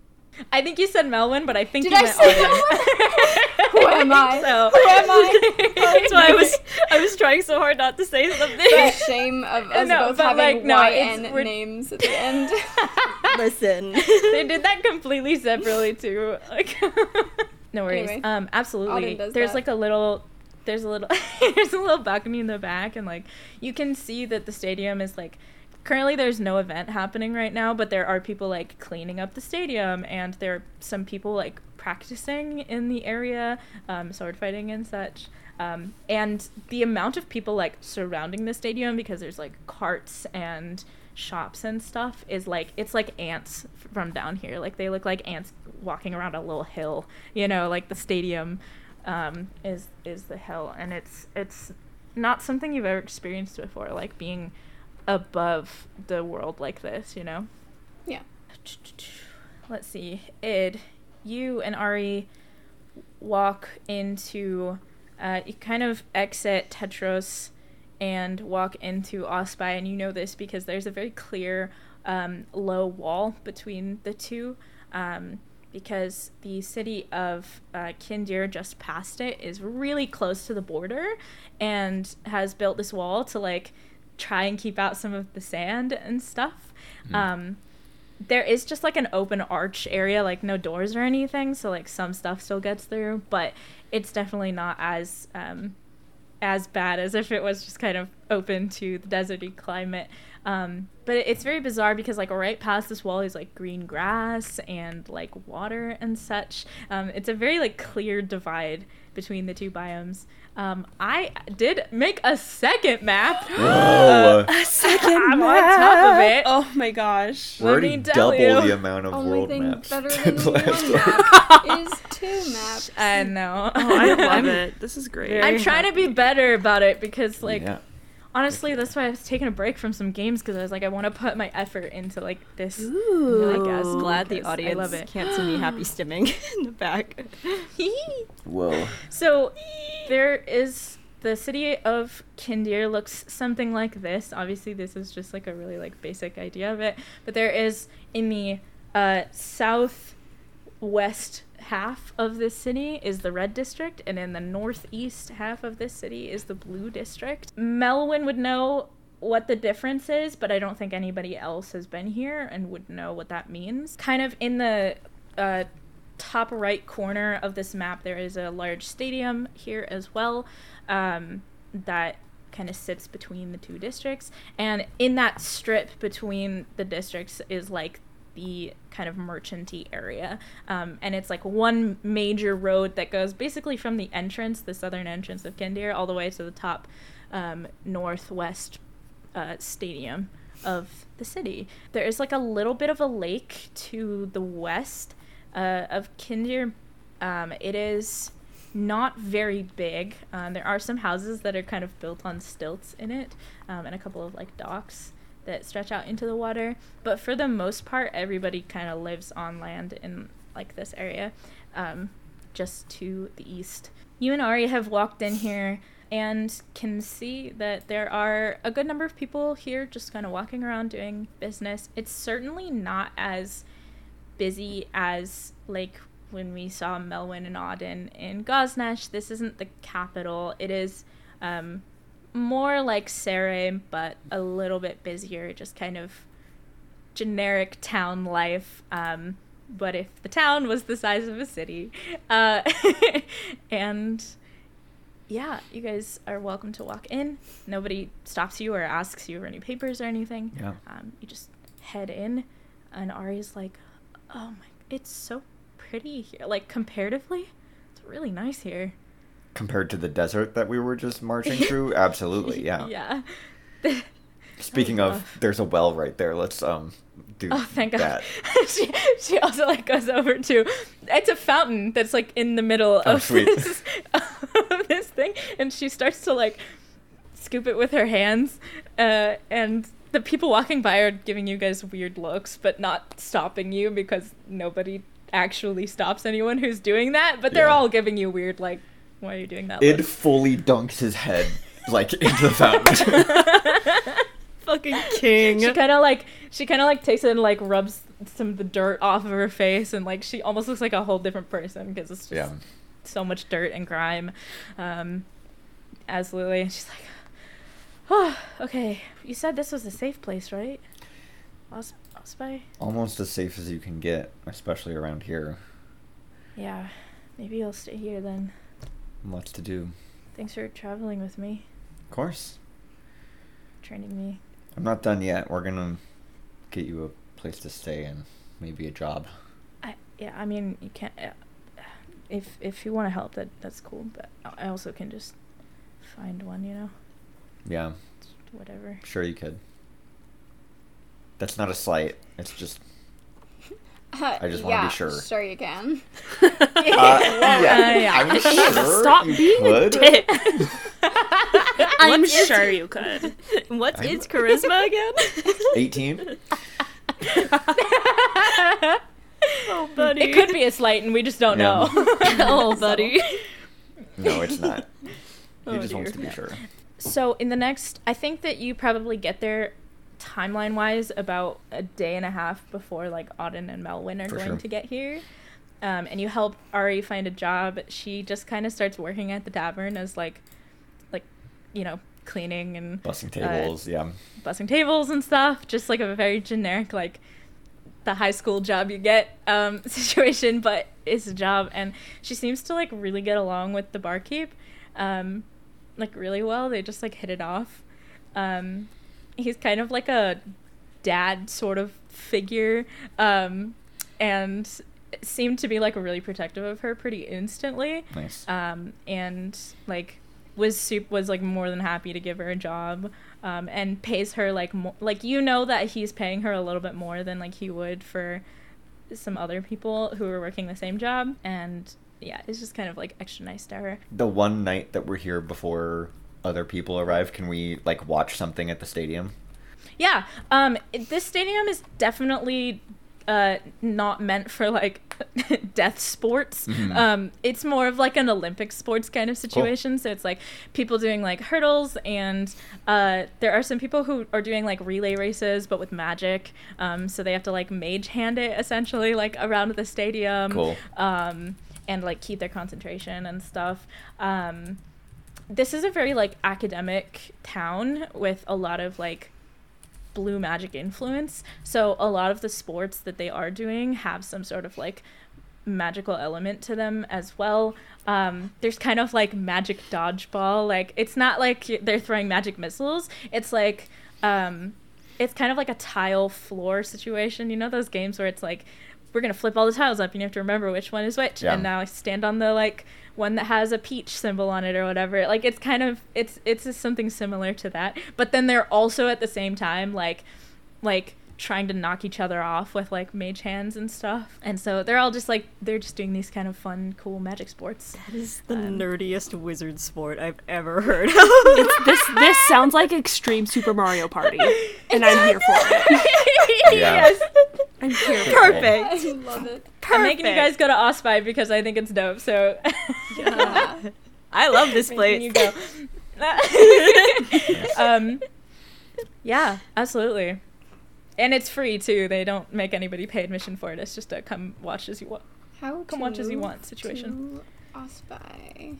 I think you said Melwyn, but I think Did you I meant say Oddyn. Who am I? So. Who am I? That's why I was I was trying so hard not to say something. the shame of us No, both having like, no, YN we're- names at the end. Listen. they did that completely separately too. Like, no worries. Anyway, um, absolutely. There's that. like a little, there's a little, there's a little balcony in the back, and like you can see that the stadium is like. Currently, there's no event happening right now, but there are people like cleaning up the stadium, and there are some people like practicing in the area, um, sword fighting and such. Um, and the amount of people like surrounding the stadium because there's like carts and shops and stuff is like it's like ants from down here like they look like ants walking around a little hill you know like the stadium um, is is the hill and it's it's not something you've ever experienced before like being above the world like this you know Yeah. let's see id you and ari walk into uh, you kind of exit tetros and walk into Ospi, and you know this because there's a very clear um, low wall between the two. Um, because the city of uh, Kindhir, just past it, is really close to the border and has built this wall to like try and keep out some of the sand and stuff. Um, there is just like an open arch area, like no doors or anything, so like some stuff still gets through, but it's definitely not as um, as bad as if it was just kind of open to the deserty climate. Um, but it's very bizarre because like right past this wall is like green grass and like water and such. Um, it's a very like clear divide between the two biomes. Um, I did make a second map. Whoa! A second I'm on top of it. Oh my gosh. We're let me already tell double you. the amount of Only world thing maps better than than last one map is two maps. I know. Oh, I love it. This is great. I'm trying to be better about it because like yeah. Honestly that's why I was taking a break from some games because I was like I want to put my effort into like this. Ooh. I guess. Glad the Because I audience love it. can't see me happy stimming in the back. Whoa. So there is the city of Kindhir looks something like this. Obviously, this is just like a really like basic idea of it, but there is in the uh, southwest half of this city is the red district, and in the northeast half of this city is the blue district. Melwyn would know what the difference is, but I don't think anybody else has been here and would know what that means. Kind of in the uh, top right corner of this map, there is a large stadium here as well um, that kind of sits between the two districts. And in that strip between the districts is like the kind of merchanty area. Um, and it's like one major road that goes basically from the entrance, the southern entrance of Kindhir, all the way to the top um, northwest uh, stadium of the city. There is like a little bit of a lake to the west uh, of Kindhir. Um, it is not very big. Um, there are some houses that are kind of built on stilts in it, um, and a couple of like docks that stretch out into the water. But for the most part, everybody kind of lives on land in like this area, um, just to the east. You and Ari have walked in here and can see that there are a good number of people here just kind of walking around doing business. It's certainly not as busy as like when we saw Melwyn and Oddyn in Gosnash. This isn't the capital. It is um, more like Sere, but a little bit busier, just kind of generic town life. Um, but if the town was the size of a city. Uh, and yeah, you guys are welcome to walk in. Nobody stops you or asks you for any papers or anything. Yeah. Um, you just head in, and Ari's like, "Oh my, it's so pretty here. Like comparatively, it's really nice here." Compared to the desert that we were just marching through, absolutely, yeah. Yeah. Speaking Oh, of, there's a well right there. Let's um do Oh, thank God. she she also like goes over to it's a fountain that's like in the middle Oh, of sweet. this of this thing, and she starts to like scoop it with her hands, uh, and the people walking by are giving you guys weird looks, but not stopping you because nobody actually stops anyone who's doing that. But they're Yeah. all giving you weird like, why are you doing that? Id look?" fully dunks his head like into the fountain. Fucking king. she kind of like she kind of like takes it and like rubs some of the dirt off of her face and like she almost looks like a whole different person because it's just yeah. so much dirt and grime um as lily and she's like oh okay you said this was a safe place right Os- Osby? Almost as safe as you can get, especially around here. yeah maybe i'll stay here then Lots to do. thanks for traveling with me Of course. training me I'm not done yet. We're gonna get you a place to stay and maybe a job. I, yeah i mean you can't uh, if if you want to help that that's cool but i also can just find one you know Yeah, It's whatever sure you could. That's not a slight. It's just I just wanna be sure. Sure, you can. Uh, yeah, yeah. I'm sure Stop you being could. a dick. I'm What is- sure you could. What's I'm- its charisma again? 18? oh, buddy. It could be a slight, and we just don't Yeah. know. oh, buddy. No, it's not. He Oh, just wants to be sure. so in the next, I think that you probably get there timeline wise about a day and a half before like Oddyn and Melwyn are For going sure. to get here. Um, and you help Ari find a job. She just kind of starts working at the tavern as like, like, you know, cleaning and Bussing tables, yeah. bussing tables and stuff. Just like a very generic, like the high school job you get um, situation, but it's a job. And she seems to like really get along with the barkeep, um, like really well. They just like hit it off. Um, he's kind of like a dad sort of figure, um, and seemed to be like really protective of her pretty instantly Nice. um, and like was soup was like more than happy to give her a job um, and pays her like more like you know that he's paying her a little bit more than like he would for some other people who were working the same job and yeah it's just kind of like extra nice to her the one night that we're here before other people arrive, can we like watch something at the stadium? yeah um this stadium is definitely uh not meant for like death sports Mhm. um it's more of like an olympic sports kind of situation so it's like people doing like hurdles and uh there are some people who are doing like relay races but with magic um so they have to like mage hand it essentially like around the stadium Cool. um and like keep their concentration and stuff um this is a very like academic town with a lot of like blue magic influence. So a lot of the sports that they are doing have some sort of like magical element to them as well. Um, there's kind of like magic dodgeball. Like it's not like they're throwing magic missiles. It's like um, it's kind of like a tile floor situation. You know those games where it's like we're gonna flip all the tiles up and you have to remember which one is which. Yeah. And now I stand on the like one that has a peach symbol on it or whatever. Like it's kind of it's it's just something similar to that. But then they're also at the same time like like trying to knock each other off with like mage hands and stuff. And so they're all just like they're just doing these kind of fun, cool magic sports. That is the Um, nerdiest wizard sport I've ever heard of. It's, this this sounds like Extreme Super Mario Party, and I'm here for it. Yeah. yes. I'm here. For it. Perfect. I love it. I'm making you guys go to Ospi because I think it's dope. So I love this place. you go. um, yeah, absolutely. And it's free too. They don't make anybody pay admission for it. It's just a come watch as you want. How Come watch as you want situation. to Ospi.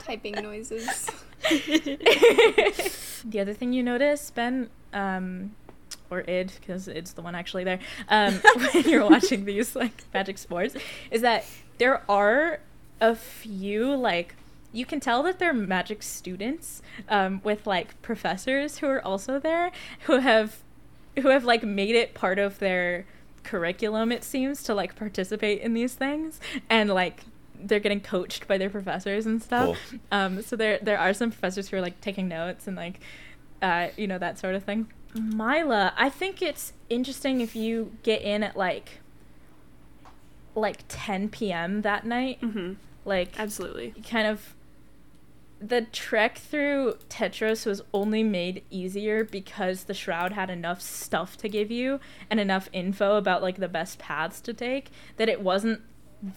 Typing noises. the other thing you notice, Ben, um, or id, because it's the one actually there, um, when you're watching these like magic sports, is that there are a few like you can tell that they're magic students um, with like professors who are also there who have who have like made it part of their curriculum it seems to like participate in these things. And like they're getting coached by their professors and stuff. Cool. um, so there there are some professors who are like taking notes and like uh, you know that sort of thing. Myla i think it's interesting if you get in at like like 10 p.m that night. Hmm like Absolutely. kind of the trek through Tetros was only made easier because the shroud had enough stuff to give you and enough info about like the best paths to take that it wasn't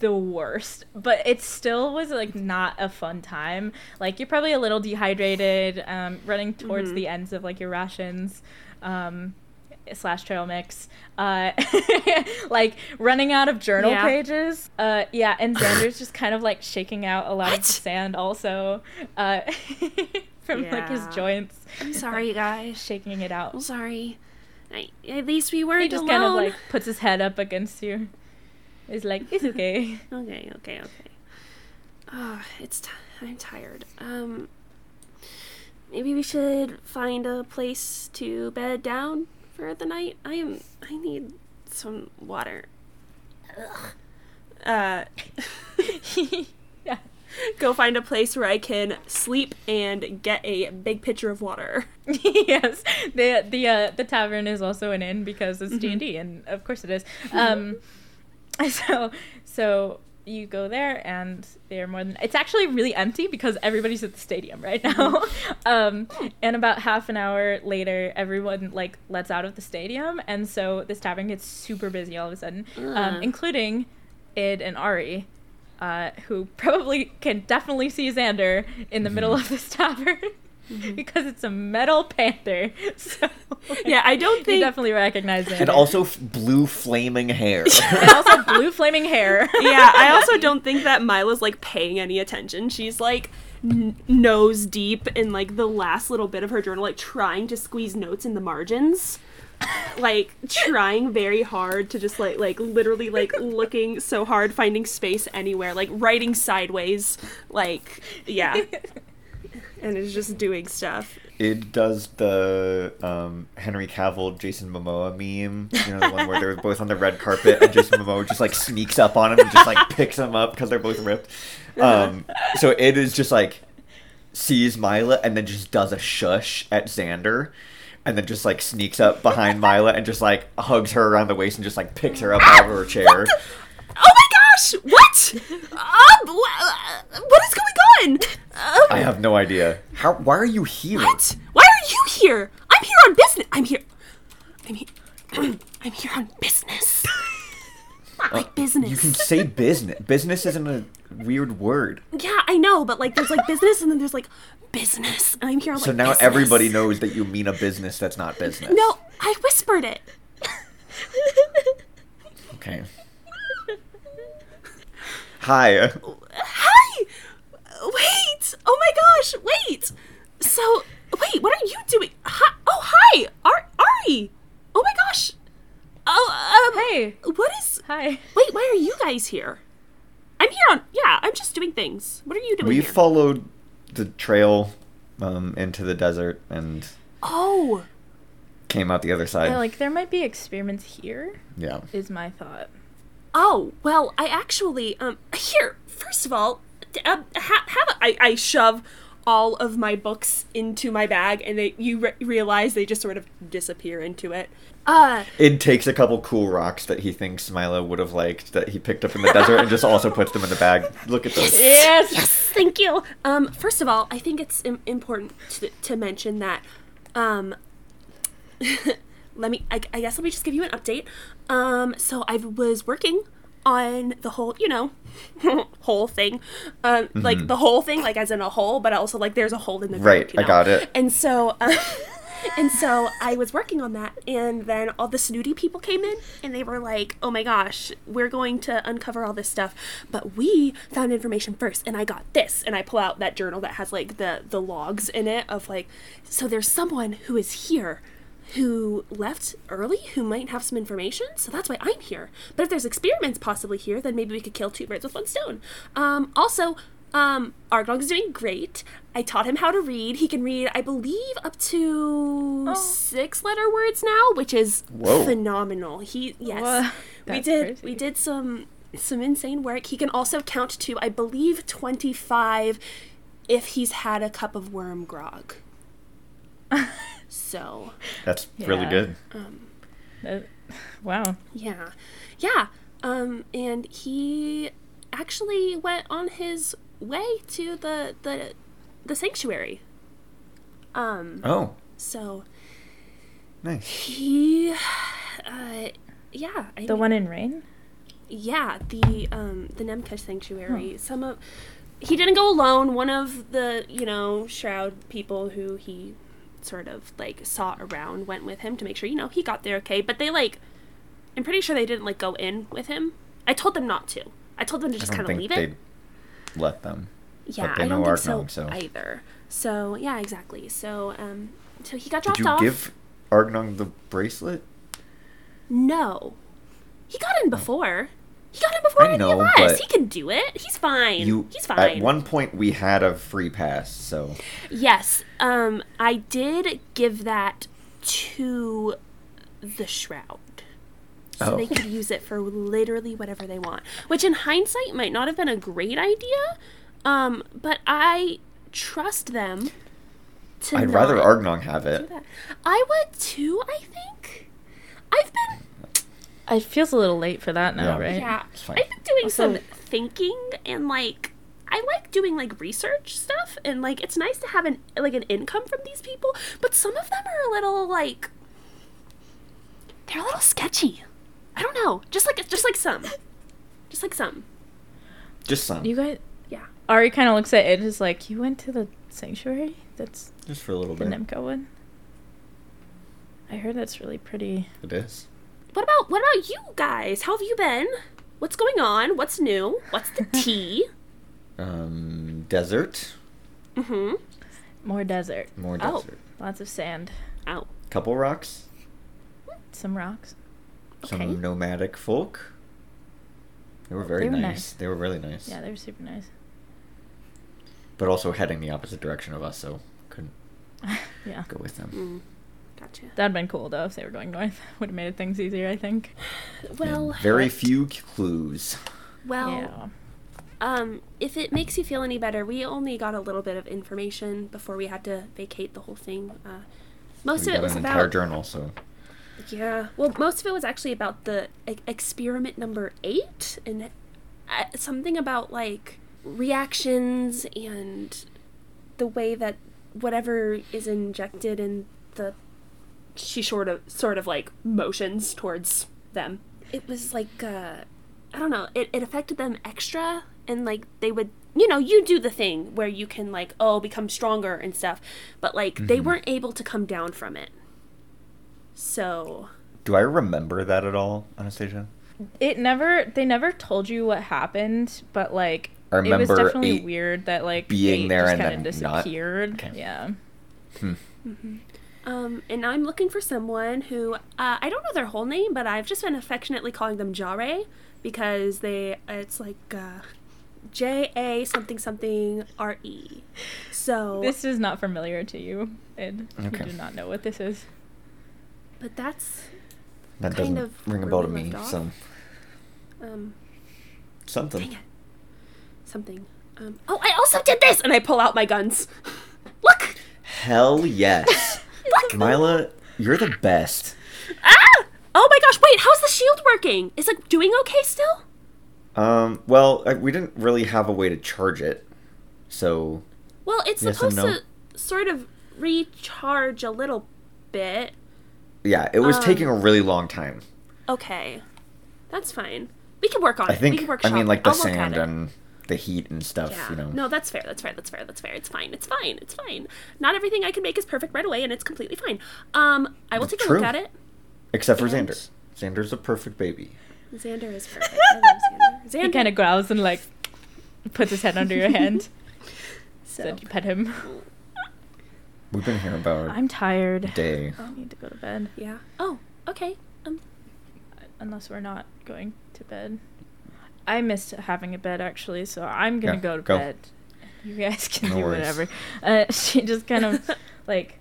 the worst. But it still was like not a fun time. Like you're probably a little dehydrated um, running towards Mhm. the ends of like your rations. Um, slash trail mix uh, like running out of journal Yeah. pages uh, yeah and Zander's just kind of like shaking out a lot of What? the sand also uh, from like his joints I'm sorry, guys. shaking it out I'm sorry. I, at least we weren't he just alone. kind of like puts his head up against you he's like it's okay Okay, okay, okay. Oh, it's t- I'm tired. Um, maybe we should find a place to bed down for the night. I am. I need some water. Uh, yeah go find a place where I can sleep and get a big pitcher of water. yes, the the uh, the tavern is also an inn because it's D and D, and of course it is. Um, so so you go there, and they're more than. It's actually really empty because everybody's at the stadium right now. um, and about half an hour later, everyone like lets out of the stadium, and so this tavern gets super busy all of a sudden, um, including Id and Ari. Uh, who probably can definitely see Zander in the middle of this tavern Mm-hmm. because it's a metal panther. So Yeah, I don't you definitely recognize it. And also f- blue flaming hair. and also blue flaming hair. yeah, I also don't think that Myla's like paying any attention. She's like n- nose deep in like the last little bit of her journal, like trying to squeeze notes in the margins. like trying very hard to just like like literally like looking so hard finding space anywhere like writing sideways like yeah and is just doing stuff It does the um, Henry Cavill, Jason Momoa meme. You know, the one where they're both on the red carpet and Jason Momoa just like sneaks up on him and just like picks him up because they're both ripped. Um, so it is just like sees Myla and then just does a shush at Zander. And then just like sneaks up behind Myla and just like hugs her around the waist and just like picks her up out of her chair. oh my gosh what um, wha- what is going on um, I have no idea. How? Why are you here? What? Why are you here? I'm here on business. I'm here. I'm here. I'm here on business. Not like business. You can say business. Business isn't a weird word. Yeah, I know, but like, there's like business, and then there's like business, and I'm here on like. So now business. everybody knows that you mean a business that's not business. No, I whispered it. Okay. Hi. Wait. Oh my gosh. Wait. So wait, what are you doing? Hi. Oh hi, Ar- Ari. Oh my gosh. Oh um. hey, What is? hi. Wait, why are you guys here? I'm here on. Yeah, I'm just doing things. What are you doing We here? followed the trail um, into the desert, and Oh, came out the other side. Yeah, like there might be experiments here. yeah. Is my thought. oh. Well, I actually um here. First of all, d- uh, ha- have a, I, I shove all of my books into my bag, and they you re- realize they just sort of disappear into it. Uh, It takes a couple cool rocks that he thinks Milo would have liked that he picked up in the desert and just also puts them in the bag. Look at those. Yes, yes. Thank you. Um, first of all, I think it's Im- important to, to mention that. Um, let me. I, I guess let me just give you an update. Um, so I was working on the whole, you know, whole thing, um, like the whole thing, like as in a hole, but also like there's a hole in the Right, I know? got it. And so. Uh, And so I was working on that, and then all the snooty people came in, and they were like, "Oh my gosh, we're going to uncover all this stuff, but we found information first, and I got this." And I pull out that journal that has like the the logs in it of like, so there's someone who is here, who left early, who might have some information, so that's why I'm here. But if there's experiments possibly here, then maybe we could kill two birds with one stone. Um, also. Um, Argong is doing great. I taught him how to read. He can read, I believe, up to six letter words now, which is Whoa. phenomenal. He yes, Wha- we did crazy. we did some some insane work. He can also count to, I believe, twenty five if he's had a cup of worm grog. so That's really Yeah. good. Uh, wow. yeah, yeah. Um, and he actually went on his way to the the the sanctuary. Um, Oh, so nice. he, uh, yeah, I The mean- one in Reine. yeah, the um the Nemka sanctuary. Some of he didn't go alone. One of the you know shroud people who he sort of like saw around went with him to make sure you know he got there okay. But they like, I'm pretty sure they didn't like go in with him. I told them not to. I told them to just kind of leave it. let them. Yeah, they I know don't think so, so- either. So yeah, exactly. So um, so he got Did dropped you off. give Argnon the bracelet? No, he got in before. He got it before I any know, of us. He can do it. He's fine. You He's fine. At one point, we had a free pass, so Yes, um, I did give that to the shroud. So Oh. they could use it for literally whatever they want. Which in hindsight might not have been a great idea. Um, but I trust them to I'd rather not Argnon have it. I would too, I think. I've been It feels a little late for that now, Yeah. right? yeah. It's fine. I've been doing Also- some thinking and like I like doing like research stuff and like it's nice to have an like an income from these people, but some of them are a little like they're a little sketchy. I don't know. Just like just like some. Just like some. Just some. You guys. Yeah. Ari kind of looks at it as like, you went to the sanctuary? That's Just for a little the bit. Nemco one? I heard that's really pretty. It is. What about what about you guys? How have you been? What's going on? What's new? What's the tea? Um, desert. mm-hmm. More desert. More Oh. desert. Lots of sand. Oh. Couple rocks. Some rocks. Some Okay. nomadic folk. They were very They were nice. nice. They were really nice. Yeah, they were super nice. But also heading the opposite direction of us, so couldn't Yeah. go with them. Mm. Gotcha. That'd been cool though if they were going north. Would have made things easier, I think. Well, And very few clues. well, yeah. Um, if it makes you feel any better, we only got a little bit of information before we had to vacate the whole thing. Uh, most we of it got was an entire about journal, so yeah. Well, most of it was actually about the e- experiment number eight and uh, something about like reactions and the way that whatever is injected in the she sort of sort of like motions towards them. It was like uh I don't know, it, it affected them extra and like they would you know, you do the thing where you can like, oh, become stronger and stuff. But like they mm-hmm. weren't able to come down from it. So do I remember that at all, Anastasia? It never. They never told you what happened, but like. I it was definitely weird that like being there just and kinda then not. disappeared. Okay. Yeah. Hmm. Mm-hmm. Um, and I'm looking for someone who uh, I don't know their whole name, but I've just been affectionately calling them Jare because they it's like uh, J A something something R E. So, This is not familiar to you, Ed. Okay. You do not know what this is. but that's That kind doesn't of ring a bell to me. left off. So um something. dang it. Something. Um, oh, I also did this, and I pull out my guns. Look, Hell yes, look. Myla, you're the best. Ah! Oh my gosh! Wait, how's the shield working? Is it doing okay still? Um, well, I, we didn't really have a way to charge it, so Well, it's Yes supposed to sort of recharge a little bit. yeah, it was Um, taking a really long time. Okay, that's fine. We can work on I it. we think can work on I mean like the I'll look at sand and the heat and stuff. Yeah. You know. No, that's fair. That's fair. That's fair. That's fair. It's fine. It's fine. It's fine. Not everything I can make is perfect right away, and it's completely fine. Um, I will take a True. look at it. Except for And- Zander. Zander's a perfect baby. Zander is perfect. I love Zander. Zander. He kind of growls and like puts his head under your hand. so. Said you pet him. We've been here about I'm tired. a day. I need to go to bed. Yeah. Oh, okay. Um, Unless we're not going to bed. I missed having a bed actually, so I'm gonna Yeah, go to go. bed. You guys can No do worries. whatever. Uh, she just kind of like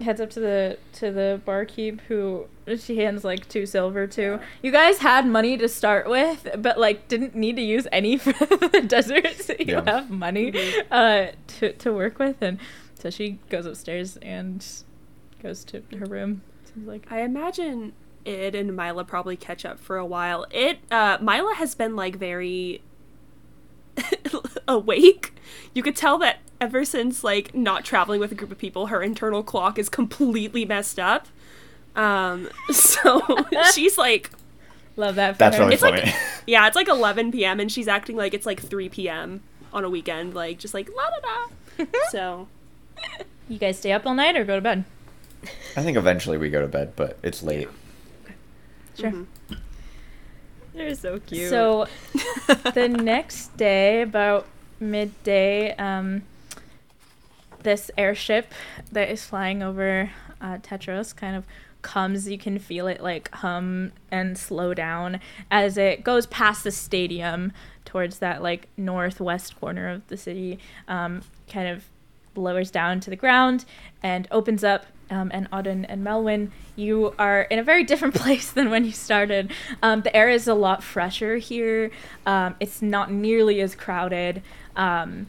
heads up to the to the barkeep who she hands like two silver to. You guys had money to start with, but like didn't need to use any for the desert, so you Yeah. have money uh, to to work with, and so she goes upstairs and goes to her room. Seems like I imagine Id and Myla probably catch up for a while. It, uh, Myla has been like very awake. You could tell that ever since like not traveling with a group of people, her internal clock is completely messed up. Um, so she's like, love that. For That's her. really It's like- yeah, it's like 11 p.m. and she's acting like it's like 3 p.m. on a weekend, like just like la da da. So You guys stay up all night or go to bed? I think eventually we go to bed, but it's late. Sure. mhm. They're so cute. So the next day, about midday, um, this airship that is flying over uh, Tetros kind of comes. You can feel it like hum and slow down as it goes past the stadium towards that like northwest corner of the city. Um, kind of lowers down to the ground and opens up. Um, and Oddyn and Melwyn, you are in a very different place than when you started. Um, the air is a lot fresher here. Um, it's not nearly as crowded, um,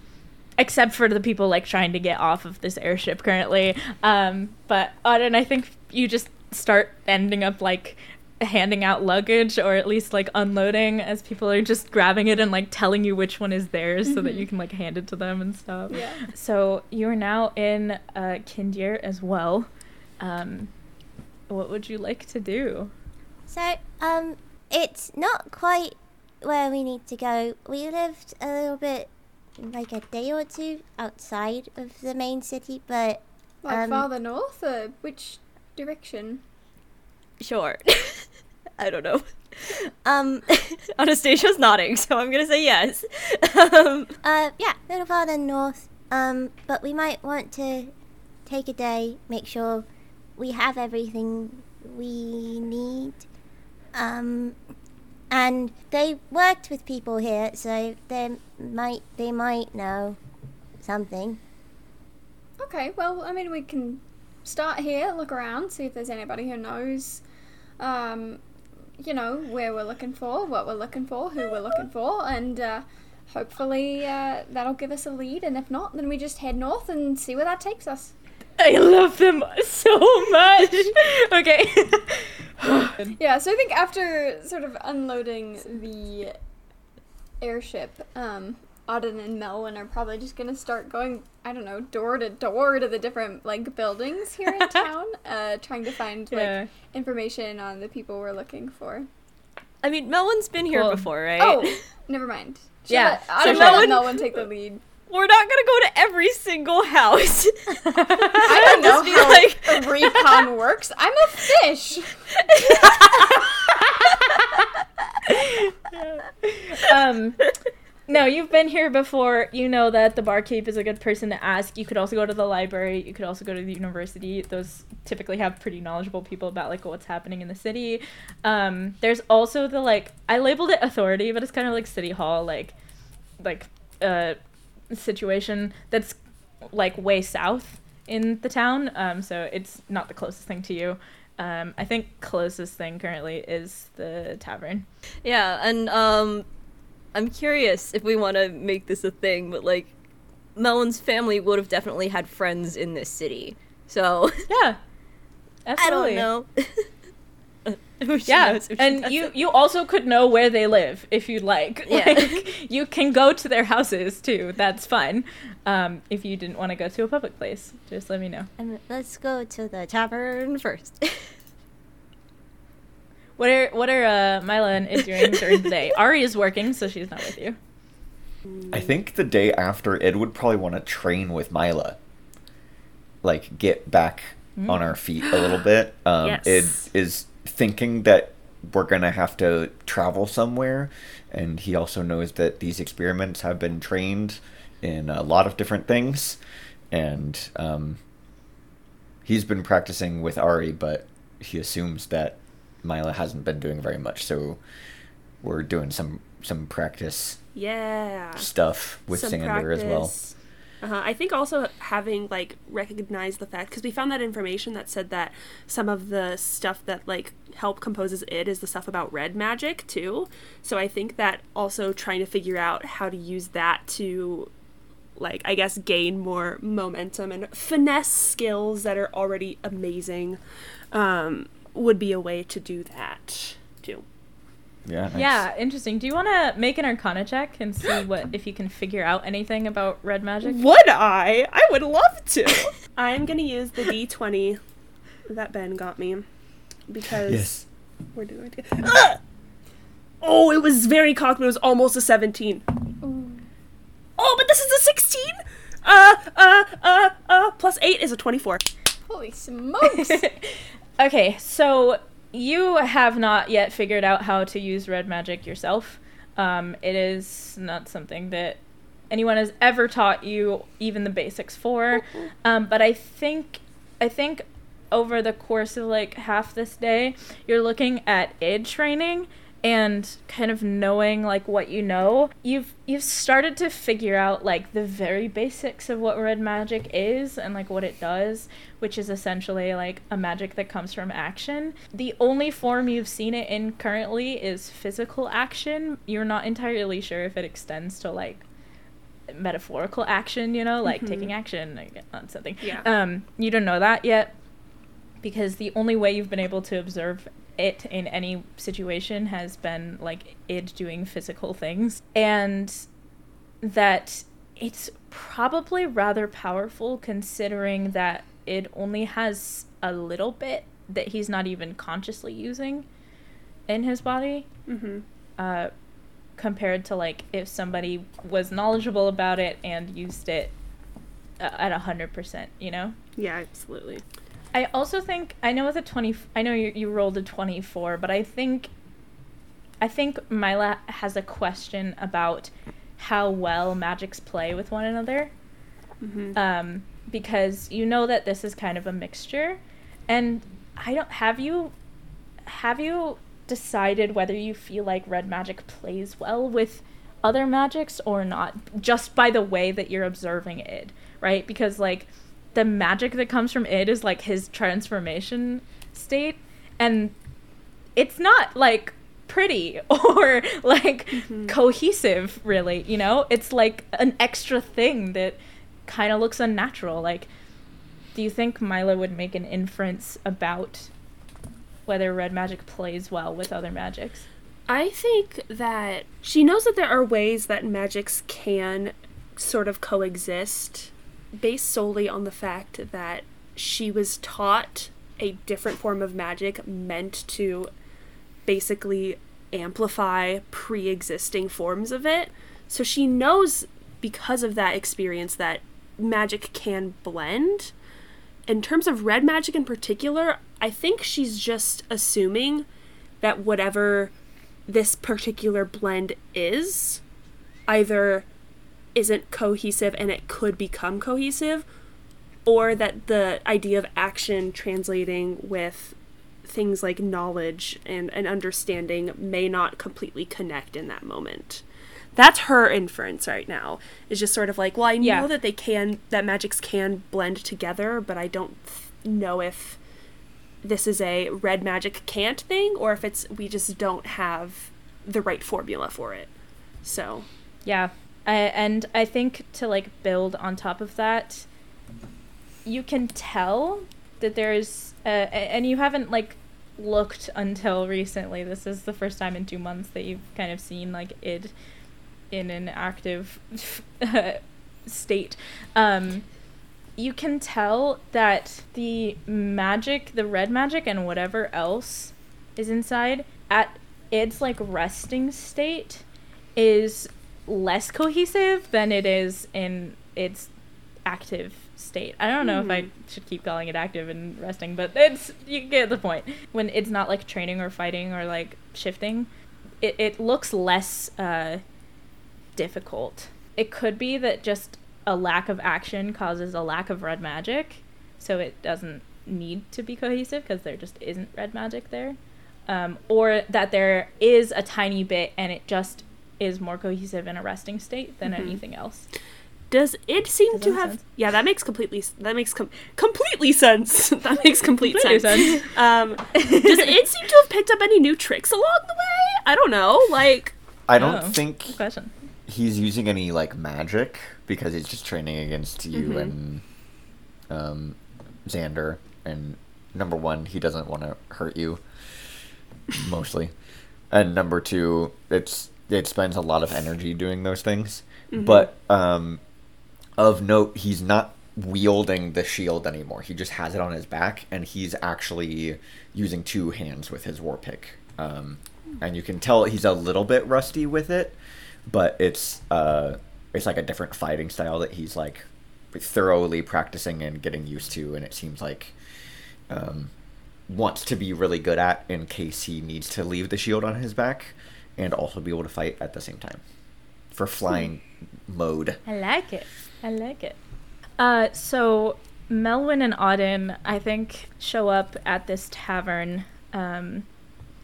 except for the people like trying to get off of this airship currently. Um, but Oddyn, I think you just start ending up like handing out luggage or at least like unloading as people are just grabbing it and like telling you which one is theirs so that you can like hand it to them and stuff. Yeah. So you are now in uh, Kindhir as well. Um, what would you like to do? So, um, it's not quite where we need to go. We lived a little bit, like a day or two outside of the main city, but Like Um, farther north, or which direction? sure. I don't know. um, Anastasia's nodding, so I'm gonna say yes. um, uh, yeah, a little farther north. Um, but we might want to take a day, make sure we have everything we need. Um, and they worked with people here, so they might they might know something. Okay, well, I mean, we can start here, look around, see if there's anybody who knows, um, you know, where we're looking for, what we're looking for, who we're looking for, and uh, hopefully uh, that'll give us a lead. And if not, then we just head north and see where that takes us. I love them so much. okay. Yeah, so I think after sort of unloading the airship, um, Oddyn and Melwyn are probably just gonna start going, I don't know, door to door to the different like buildings here in town, uh, trying to find Yeah. like information on the people we're looking for. I mean, Melwyn's been here before, right? Oh, never mind. Should Yeah, let- so let Melwyn- Melwyn take the lead. We're not gonna go to every single house. I don't know how like- a recon works. I'm a fish. um, no, you've been here before. You know that the barkeep is a good person to ask. You could also go to the library. You could also go to the university. Those typically have pretty knowledgeable people about like what's happening in the city. Um, there's also the like I labeled it authority, but it's kind of like city hall, like like a situation that's like way south in the town. Um, so it's not the closest thing to you. Um, I think closest thing currently is the tavern. Yeah, and um, I'm curious if we want to make this a thing, but like, Melon's family would have definitely had friends in this city, so Yeah. I don't know. Who she Yeah, knows, who and doesn't. you you also could know where they live if you'd like. Yeah. Like, you can go to their houses too. That's fine. Um, if you didn't want to go to a public place, just let me know. Um, let's go to the tavern first. What are what are uh, Myla and Id doing during the day? Ari is working, so she's not with you. I think the day after, Ed would probably want to train with Myla. Like, get back on our feet a little bit. Um, Yes. Id is thinking that we're going to have to travel somewhere. And he also knows that these experiments have been trained in a lot of different things. And um, he's been practicing with Ari, but he assumes that Myla hasn't been doing very much. So we're doing some some practice Yeah. stuff with Some Zander as well. Uh-huh. I think also having like recognized the fact because we found that information that said that some of the stuff that like help composes it is the stuff about red magic too. So I think that also trying to figure out how to use that to like I guess gain more momentum and finesse skills that are already amazing um, would be a way to do that too. Yeah. nice. Yeah, interesting. Do you want to make an Arcana check and see what if you can figure out anything about red magic? Would I? I would love to. I'm gonna use the D20 that Ben got me because Yes. we're doing it. Ah! Oh, it was very cocked, but it was almost a 17. Oh, but this is a 16. Uh, uh, uh, uh. Plus eight is a 24. Holy smokes! Okay, so you have not yet figured out how to use red magic yourself. Um, it is not something that anyone has ever taught you, even the basics for. Um, but I think, I think over the course of like half this day, you're looking at id training and kind of knowing like what you know you've you've started to figure out like the very basics of what red magic is and like what it does which is essentially like a magic that comes from action. The only form you've seen it in currently is physical action. You're not entirely sure if it extends to like metaphorical action you know like taking action on something. Yeah. um you don't know that yet because the only way you've been able to observe it in any situation has been like it doing physical things and that it's probably rather powerful considering that it only has a little bit that he's not even consciously using in his body Mm-hmm. uh, compared to like if somebody was knowledgeable about it and used it uh, at a hundred percent you know Yeah, absolutely. I also think I know with a twenty. I know you, you rolled a twenty-four, but I think, I think Myla has a question about how well magics play with one another. Mm-hmm. Um, because you know that this is kind of a mixture, and I don't have you, have you decided whether you feel like red magic plays well with other magics or not, just by the way that you're observing it, right? Because like the magic that comes from it is like his transformation state. And it's not like pretty or like mm-hmm. cohesive really you know? It's like an extra thing that kind of looks unnatural. Like do you think Myla would make an inference about whether red magic plays well with other magics? I think that she knows that there are ways that magics can sort of coexist based solely on the fact that she was taught a different form of magic meant to basically amplify pre existing forms of it. So she knows because of that experience that magic can blend. In terms of red magic in particular, I think she's just assuming that whatever this particular blend is either isn't cohesive and it could become cohesive or that the idea of action translating with things like knowledge and, and understanding may not completely connect in that moment that's her inference right now. Is just sort of like, well, I Yeah. know that they can that magics can blend together, but I don't th- know if this is a red magic can't thing or if it's we just don't have the right formula for it. So, Yeah. I, and I think to like build on top of that, you can tell that there's, uh, and you haven't like looked until recently. This is the first time in two months that you've kind of seen like it in an active state. Um, you can tell that the magic, the red magic, and whatever else is inside at its like resting state is less cohesive than it is in its active state. I don't know if I should keep calling it active and resting, but it's you get the point. When it's not like training or fighting or like shifting, it, it looks less uh, difficult. It could be that just a lack of action causes a lack of red magic, so it doesn't need to be cohesive because there just isn't red magic there. Um, or that there is a tiny bit and it just is more cohesive in a resting state than anything else. does it seem Does to have sense? Yeah, that makes completely that makes com- completely sense. that makes complete Completely sense. sense. Um does it seem to have picked up any new tricks along the way? I don't know. Like I don't Oh, think he's using any like magic because he's just training against you Mhm. and um, Zander. And number one, he doesn't want to hurt you, mostly. And number two, it's it spends a lot of energy doing those things. But um, of note, he's not wielding the shield anymore. He just has it on his back, and he's actually using two hands with his war pick. Um, and you can tell he's a little bit rusty with it, but it's uh, it's like a different fighting style that he's like thoroughly practicing and getting used to, and it seems like um, wants to be really good at in case he needs to leave the shield on his back and also be able to fight at the same time for flying mode. I like it. I like it. Uh, so Melwyn and Oddyn, I think, show up at this tavern. Um,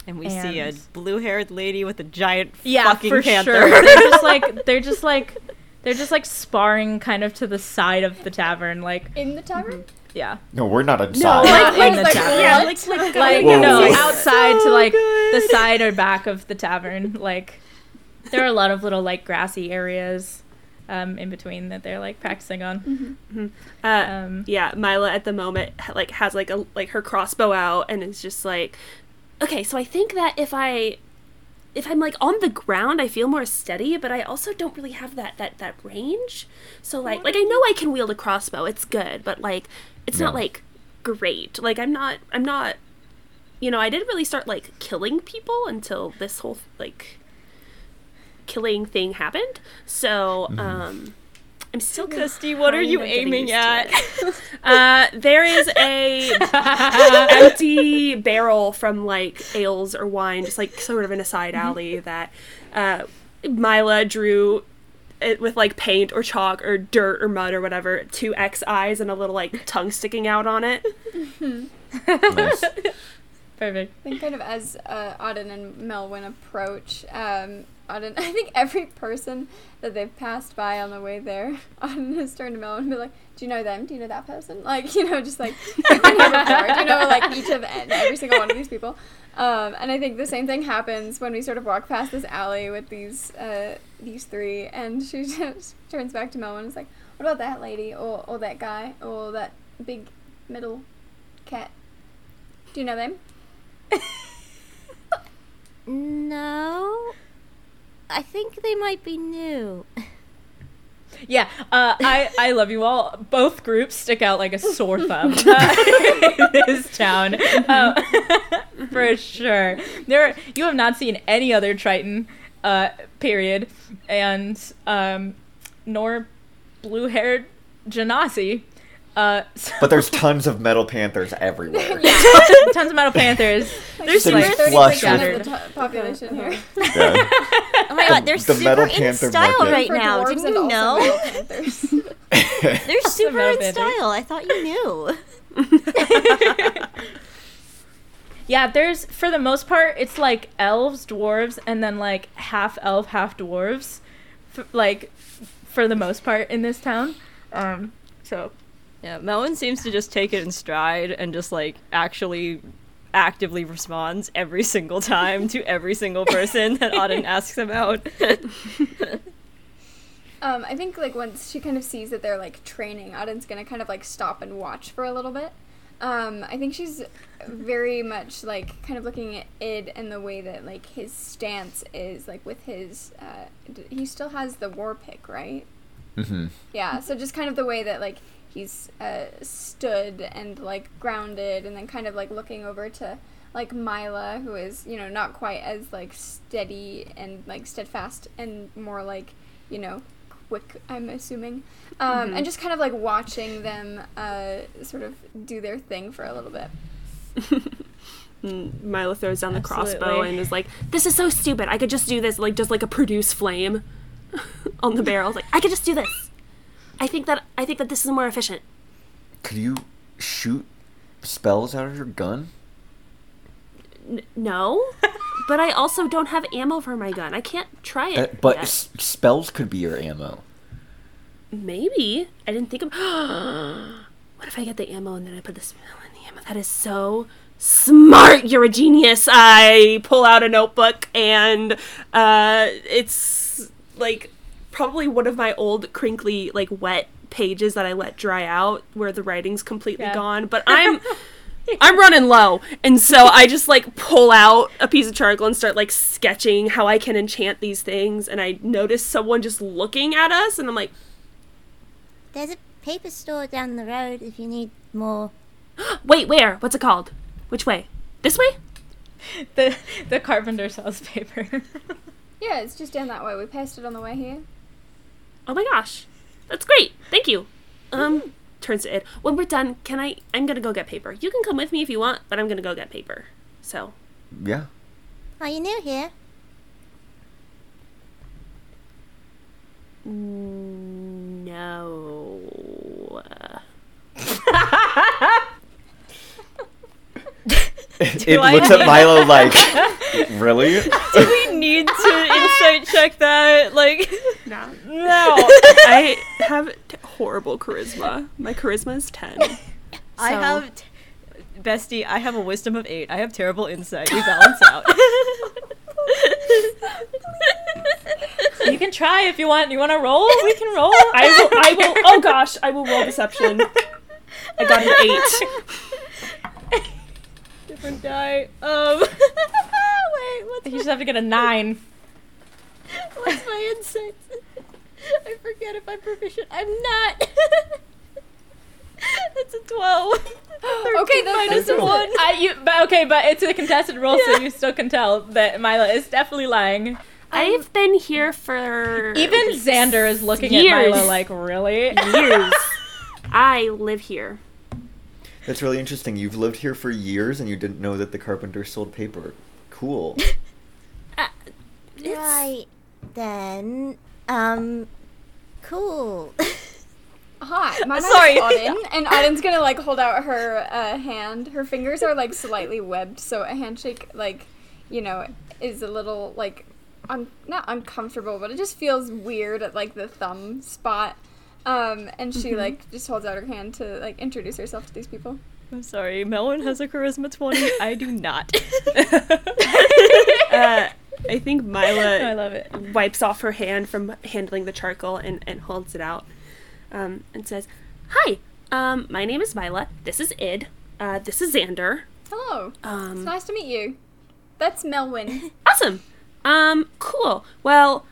And we see a blue-haired lady with a giant yeah, fucking for panther. sure. They're just like they're just like they're just like sparring kind of to the side of the tavern, like In the tavern? Yeah, No, we're not inside. No, like in the like, tavern. yeah, like like, like Whoa. no Whoa. outside to like good. the side or back of the tavern like there are a lot of little like grassy areas um, in between that they're like practicing on uh, um, yeah, Myla at the moment like has like a like her crossbow out and is just like okay, so I think that if I if I'm like on the ground, I feel more steady, but I also don't really have that that that range. So like like I know I can wield a crossbow. It's good, but like it's not like great. Like I'm not I'm not you know, I didn't really start like killing people until this whole like killing thing happened. So, um I'm still Christy, what are you kind of getting aiming at? Uh, there is a empty barrel from like ales or wine, just like sort of in a side alley that uh, Myla drew it with like paint or chalk or dirt or mud or whatever. Two X eyes and a little like tongue sticking out on it. Nice. perfect I think kind of as uh, Oddyn and Melwyn approach, um, Oddyn, I think every person that they've passed by on the way there, Oddyn has turned to Melwyn and be like, "Do you know them? Do you know that person? Like, you know, just like you've been here before. Do you know like each of every single one of these people?" Um, and I think the same thing happens when we sort of walk past this alley with these uh, these three, and she just turns back to Mel and is like, "What about that lady, or or that guy, or that big middle cat? Do you know them?" No. I think they might be new. yeah uh, I, I love you all. Both groups stick out like a sore thumb uh, in this town uh, for sure. There you have not seen any other triton uh, period and um, nor blue-haired genasi uh, so But there's tons of metal panthers everywhere. tons of metal panthers There's City's like flush 30% with- of the to- population here. Yeah. Oh my god, they're the super Metal in style market. right now. dwarves Didn't and you know? They're super Metal in Panther. style. I thought you knew. Yeah, there's for the most part it's like elves, dwarves, and then like half elf, half dwarves. f- like for the most part in this town. Um, so Yeah, Melwyn seems to just take it in stride and just like actually actively responds every single time to every single person that Oddyn asks him out. Um, I think like once she kind of sees that they're like training, Oddyn's gonna kind of like stop and watch for a little bit. Um, I think she's very much like kind of looking at Id and the way that like his stance is like with his. Uh, d- he still has the war pick, right? Mm-hmm. Yeah. So just kind of the way that like he's uh, stood and like grounded, and then kind of like looking over to like Myla, who is you know not quite as like steady and like steadfast, and more like you know quick. I'm assuming, um, and just kind of like watching them uh, sort of do their thing for a little bit. Mm, Myla throws down the crossbow and is like, "This is so stupid. I could just do this, like just like a produce flame on the barrel. Like I could just do this. I think that I think that this is more efficient." Could you shoot spells out of your gun? N- no, but I also don't have ammo for my gun. I can't try Uh, it. but yet. s- spells could be your ammo. maybe I didn't think of. what if I get the ammo and then I put the spell in the ammo? That is so smart. You're a genius. I pull out a notebook and uh, it's like probably one of my old crinkly like wet pages that I let dry out where the writing's completely Yeah. gone. But I'm. I'm running low, and so I just like pull out a piece of charcoal and start like sketching how I can enchant these things. And I notice someone just looking at us, and I'm like, There's a paper store down the road if you need more. "Wait, where? What's it called? Which way? This way? the the carpenter sells paper. Yeah, it's just down that way. We passed it on the way here. Oh my gosh, that's great. Thank you." Um, turns to it. When we're done, can I? I'm gonna go get paper. You can come with me if you want, but I'm gonna go get paper. So Yeah. Are you new here? no. it I looks at Myla like, really? Do we need to insight check that? Like, No. no. I have t- horrible charisma. My charisma is ten. I have. T- Bestie, I have a wisdom of eight. I have terrible insight. We balance out. you can try if you want. You want to roll? We can roll. I will. I will. Oh gosh, I will roll deception. I got an eight. Different die. Um. wait, what's You just have to get a nine. What's my insight? I forget if I'm proficient. I'm not. That's a 12. Okay, that's- minus that's- 1. I, you, but okay, but it's a contested roll, so you still can tell that Myla is definitely lying. I've been here for Even Zander is looking years. at Myla like, really? years. I live here. That's really interesting. You've lived here for years and you didn't know that the carpenter sold paper. Cool. Uh, it's- Right then. Um. Cool. Hi, my name's Sorry. Oddyn, and Oddyn's gonna like hold out her uh, hand. Her fingers are like slightly webbed, so a handshake, like, you know, is a little like, un- not uncomfortable, but it just feels weird at like the thumb spot. Um, and she like just holds out her hand to like introduce herself to these people. I'm sorry, Melon has a charisma 20. I do not. Uh, I think I Myla love it. wipes off her hand from handling the charcoal and, and holds it out, um, and says, "Hi, um, my name is Myla. This is Id. Uh, this is Zander. Hello, it's Um, nice to meet you. That's Melwyn. awesome. Um, cool. Well,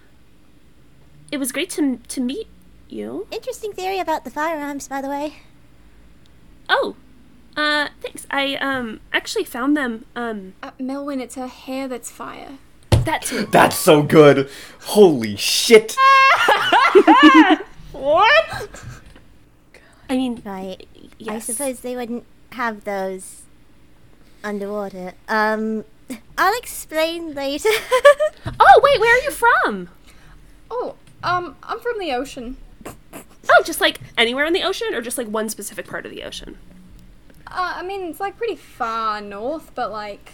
it was great to to meet you. Interesting theory about the firearms, by the way. Oh, uh, thanks. I um actually found them. Um, uh, Melwyn, it's her hair that's fire. That too. That's so good. Holy shit. What? I mean, Right. I suppose they wouldn't have those underwater. Um. I'll explain later. Oh wait, where are you from? Oh, um, I'm from the ocean. Oh, just like anywhere in the ocean, or just like one specific part of the ocean? Uh, I mean, it's like pretty far north, but like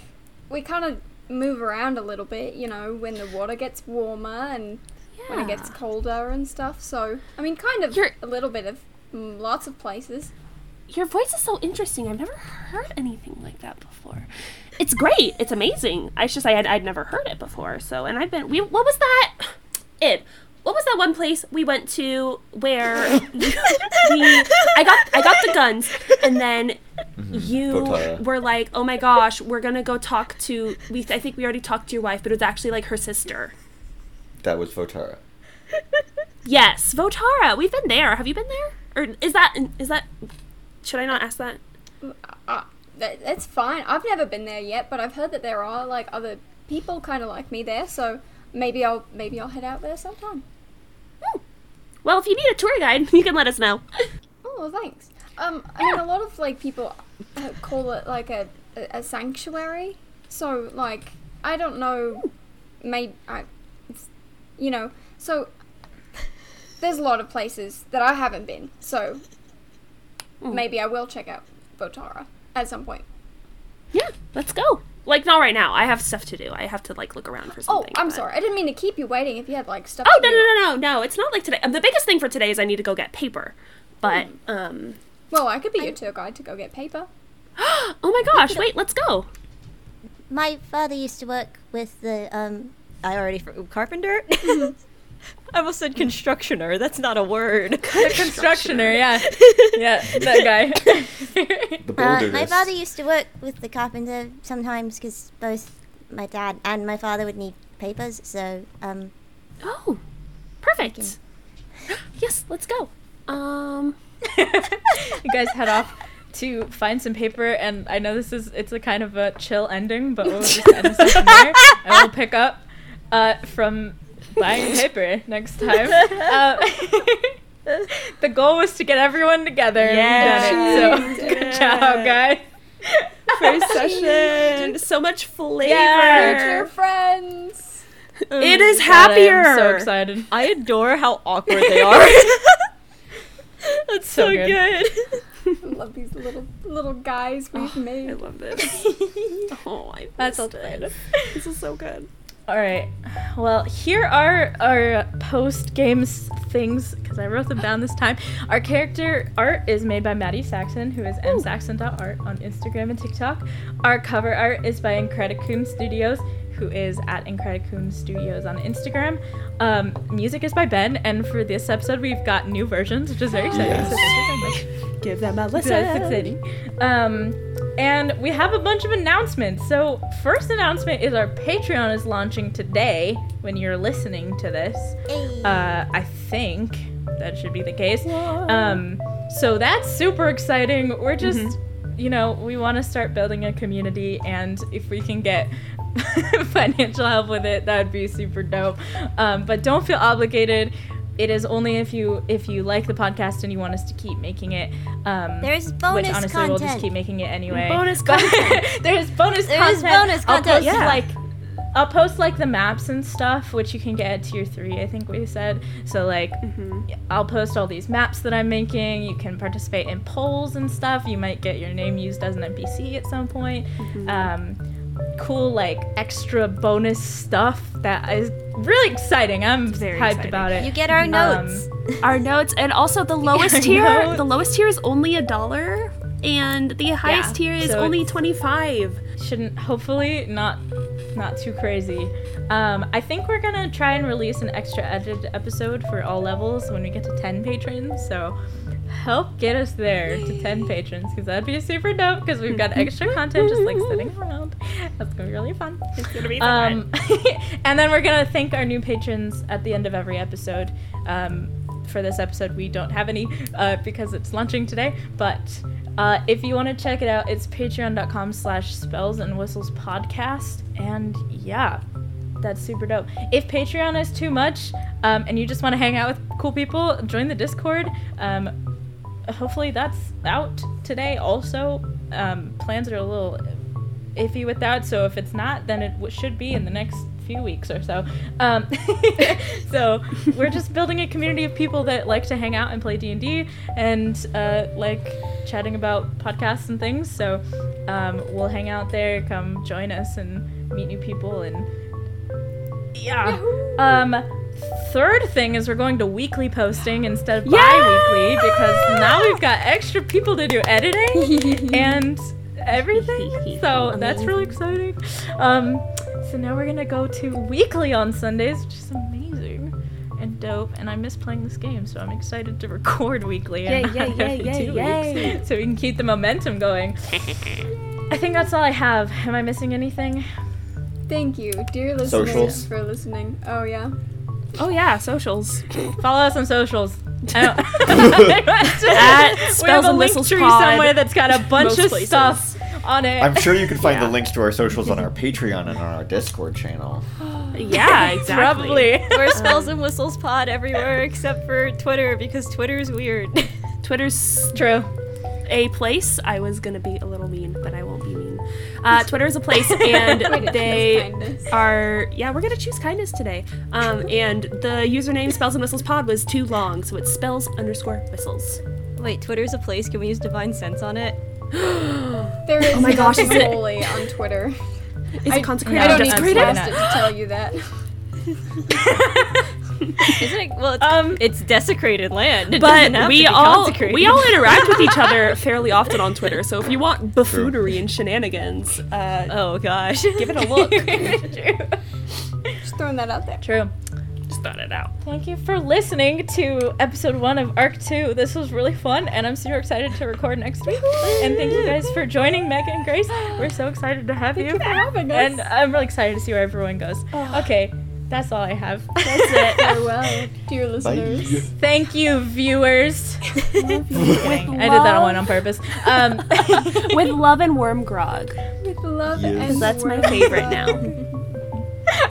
we kind of move around a little bit, you know, when the water gets warmer and when it gets colder and stuff. So I mean, kind of You're- a little bit of mm, lots of places. Your voice is so interesting. I've never heard anything like that before. It's great. It's amazing. I just I had I'd never heard it before. So and I've been we what was that? It. What was that one place we went to where we I got I got the guns and then Mm-hmm. you Votara. were like, "Oh my gosh, we're going to go talk to we I think we already talked to your wife, but it was actually like her sister." That was Votara. Yes, Votara. We've been there. Have you been there? Or is that is that should I not ask that? Uh, uh, that, that's fine. I've never been there yet, but I've heard that there are like other people kind of like me there. So maybe I'll maybe I'll head out there sometime. Hmm. Well, if you need a tour guide, you can let us know. Oh, thanks. Um, I mean, a lot of like people uh, call it like a, a, sanctuary. So like, I don't know, maybe I, you know, so there's a lot of places that I haven't been. So maybe I will check out Votara at some point. Yeah, let's go. Like not right now. I have stuff to do. I have to like look around for something. Oh, something. I'm but- sorry. I didn't mean to keep you waiting. If you had like stuff. Oh to no no no no no! It's not like today. Um, the biggest thing for today is I need to go get paper. But um, Well, I could be your tour guide to go get paper. oh my gosh! Wait, let's go. My father used to work with the um. I already fr- carpenter. I almost said constructioner. That's not a word. The constructioner, yeah. Yeah, that guy. The Uh, my father used to work with the carpenter sometimes because both my dad and my father would need papers. So um, Oh, perfect. yes, let's go. Um, you guys head off to find some paper, and I know this is it's a kind of a chill ending, but we'll just end the session there, and we'll pick up uh, from buying paper next time. Uh, the goal was to get everyone together, and we did it. So good job, guys. first session. So much flavor. Future friends. It is God, happier. I'm so excited. I adore how awkward they are. That's So so, good. good. I love these little little guys we've oh, I made. I love this. oh, I That's okay. it. This is so good. All right. Well, here are our post games things because I wrote them down this time. Our character art is made by Maddie Saxon, who is msaxon.art on Instagram and TikTok. Our cover art is by Incredicoon Studios, who is at Incredicoon Studios on Instagram. Um, music is by Ben, and for this episode, we've got new versions, which is very exciting. Yes. So thank you very much. Give them a listen. That's exciting. Um, and we have a bunch of announcements. So, first announcement is our Patreon is launching today when you're listening to this. Uh, I think that should be the case. Um, so that's super exciting. We're just, you know, we want to start building a community, and if we can get financial help with it, that would be super dope. Um, but don't feel obligated. It is only if you if you like the podcast and you want us to keep making it. Um, There's which bonus honestly we'll just keep making it anyway. Bonus content. there's bonus There is content. bonus I'll post yeah. like I'll post like the maps and stuff, which you can get at tier three. I think we said. So like, I'll post all these maps that I'm making. You can participate in polls and stuff. You might get your name used as an NPC at some point. Um, cool like extra bonus stuff that is really exciting. I'm Very hyped exciting. about it. you get our Um, notes. Our notes, and also the lowest tier. notes. The lowest tier is only a dollar, and the highest Yeah, tier is so only twenty five. shouldn't hopefully not not too crazy um, i think we're gonna try and release an extra edited episode for all levels when we get to 10 patrons so help get us there to 10 patrons because that'd be super dope because we've got extra content just like sitting around that's gonna be really fun It's gonna be um, and then we're gonna thank our new patrons at the end of every episode. Um, for this episode, we don't have any uh, because it's launching today. But uh, if you want to check it out, it's patreon.com/slash spells and whistles podcast. And yeah, that's super dope. If Patreon is too much um, and you just want to hang out with cool people, join the Discord. Um, hopefully that's out today. Also, um, plans are a little iffy with that. So if it's not, then it should be in the next few weeks or so. Um, so we're just building a community of people that like to hang out and play D and D and uh, like chatting about podcasts and things. So um, we'll hang out there. Come join us and meet new people and yeah. Um, third thing is we're going to weekly posting instead of Yay! bi-weekly because now we've got extra people to do editing and everything. So that's really exciting. Um, so now we're gonna go to weekly on Sundays, which is amazing and dope. And I miss playing this game, so I'm excited to record weekly and Yay, yay, not yay, every two yay. weeks, so we can keep the momentum going. I think that's all I have. Am I missing anything? Thank you, dear listeners, Socials. for listening. Oh yeah. Oh yeah, socials. Follow us on socials. At we have Spells a and link Whistles tree Pod, somewhere that's got a bunch most of places. stuff on it. I'm sure you can find Yeah. the links to our socials on our Patreon and on our Discord channel. Yeah, exactly. Probably. We're um, spells and whistles pod everywhere except for Twitter because Twitter's weird. Twitter's True. a place. I was gonna be a little mean, but I won't be mean. Uh, Twitter is a place, and Way to choose they are. Yeah, we're gonna choose kindness today. Um, and the username Spells and Whistles Pod was too long, so it's spells underscore whistles. Wait, Twitter is a place. Can we use divine sense on it? There is Oh my gosh, is it- holy on Twitter. Is I, it consecrated? I don't need to desecrated? to tell you that. Isn't it? Well, it's, Um, it's desecrated land. It But have we to be all we all interact with each other fairly often on Twitter. So if you want buffoonery and shenanigans, uh, Oh gosh. give it a look. Just throwing that out there. True. Just thought it out. Thank you for listening to episode one of Arc 2. This was really fun, and I'm super excited to record next week. And thank you guys for joining Meg and Grace. We're so excited to have you. you for having us. And I'm really excited to see where everyone goes. Okay, that's all I have. That's it. Farewell, dear listeners. Thank you, viewers. Kidding. I did that one on purpose. Um, With love and worm grog. With love Yes. and That's my favorite love. now.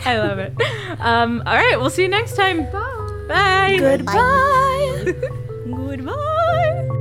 I love it. Um, all right, we'll see you next time. Bye. Bye. Goodbye. Goodbye.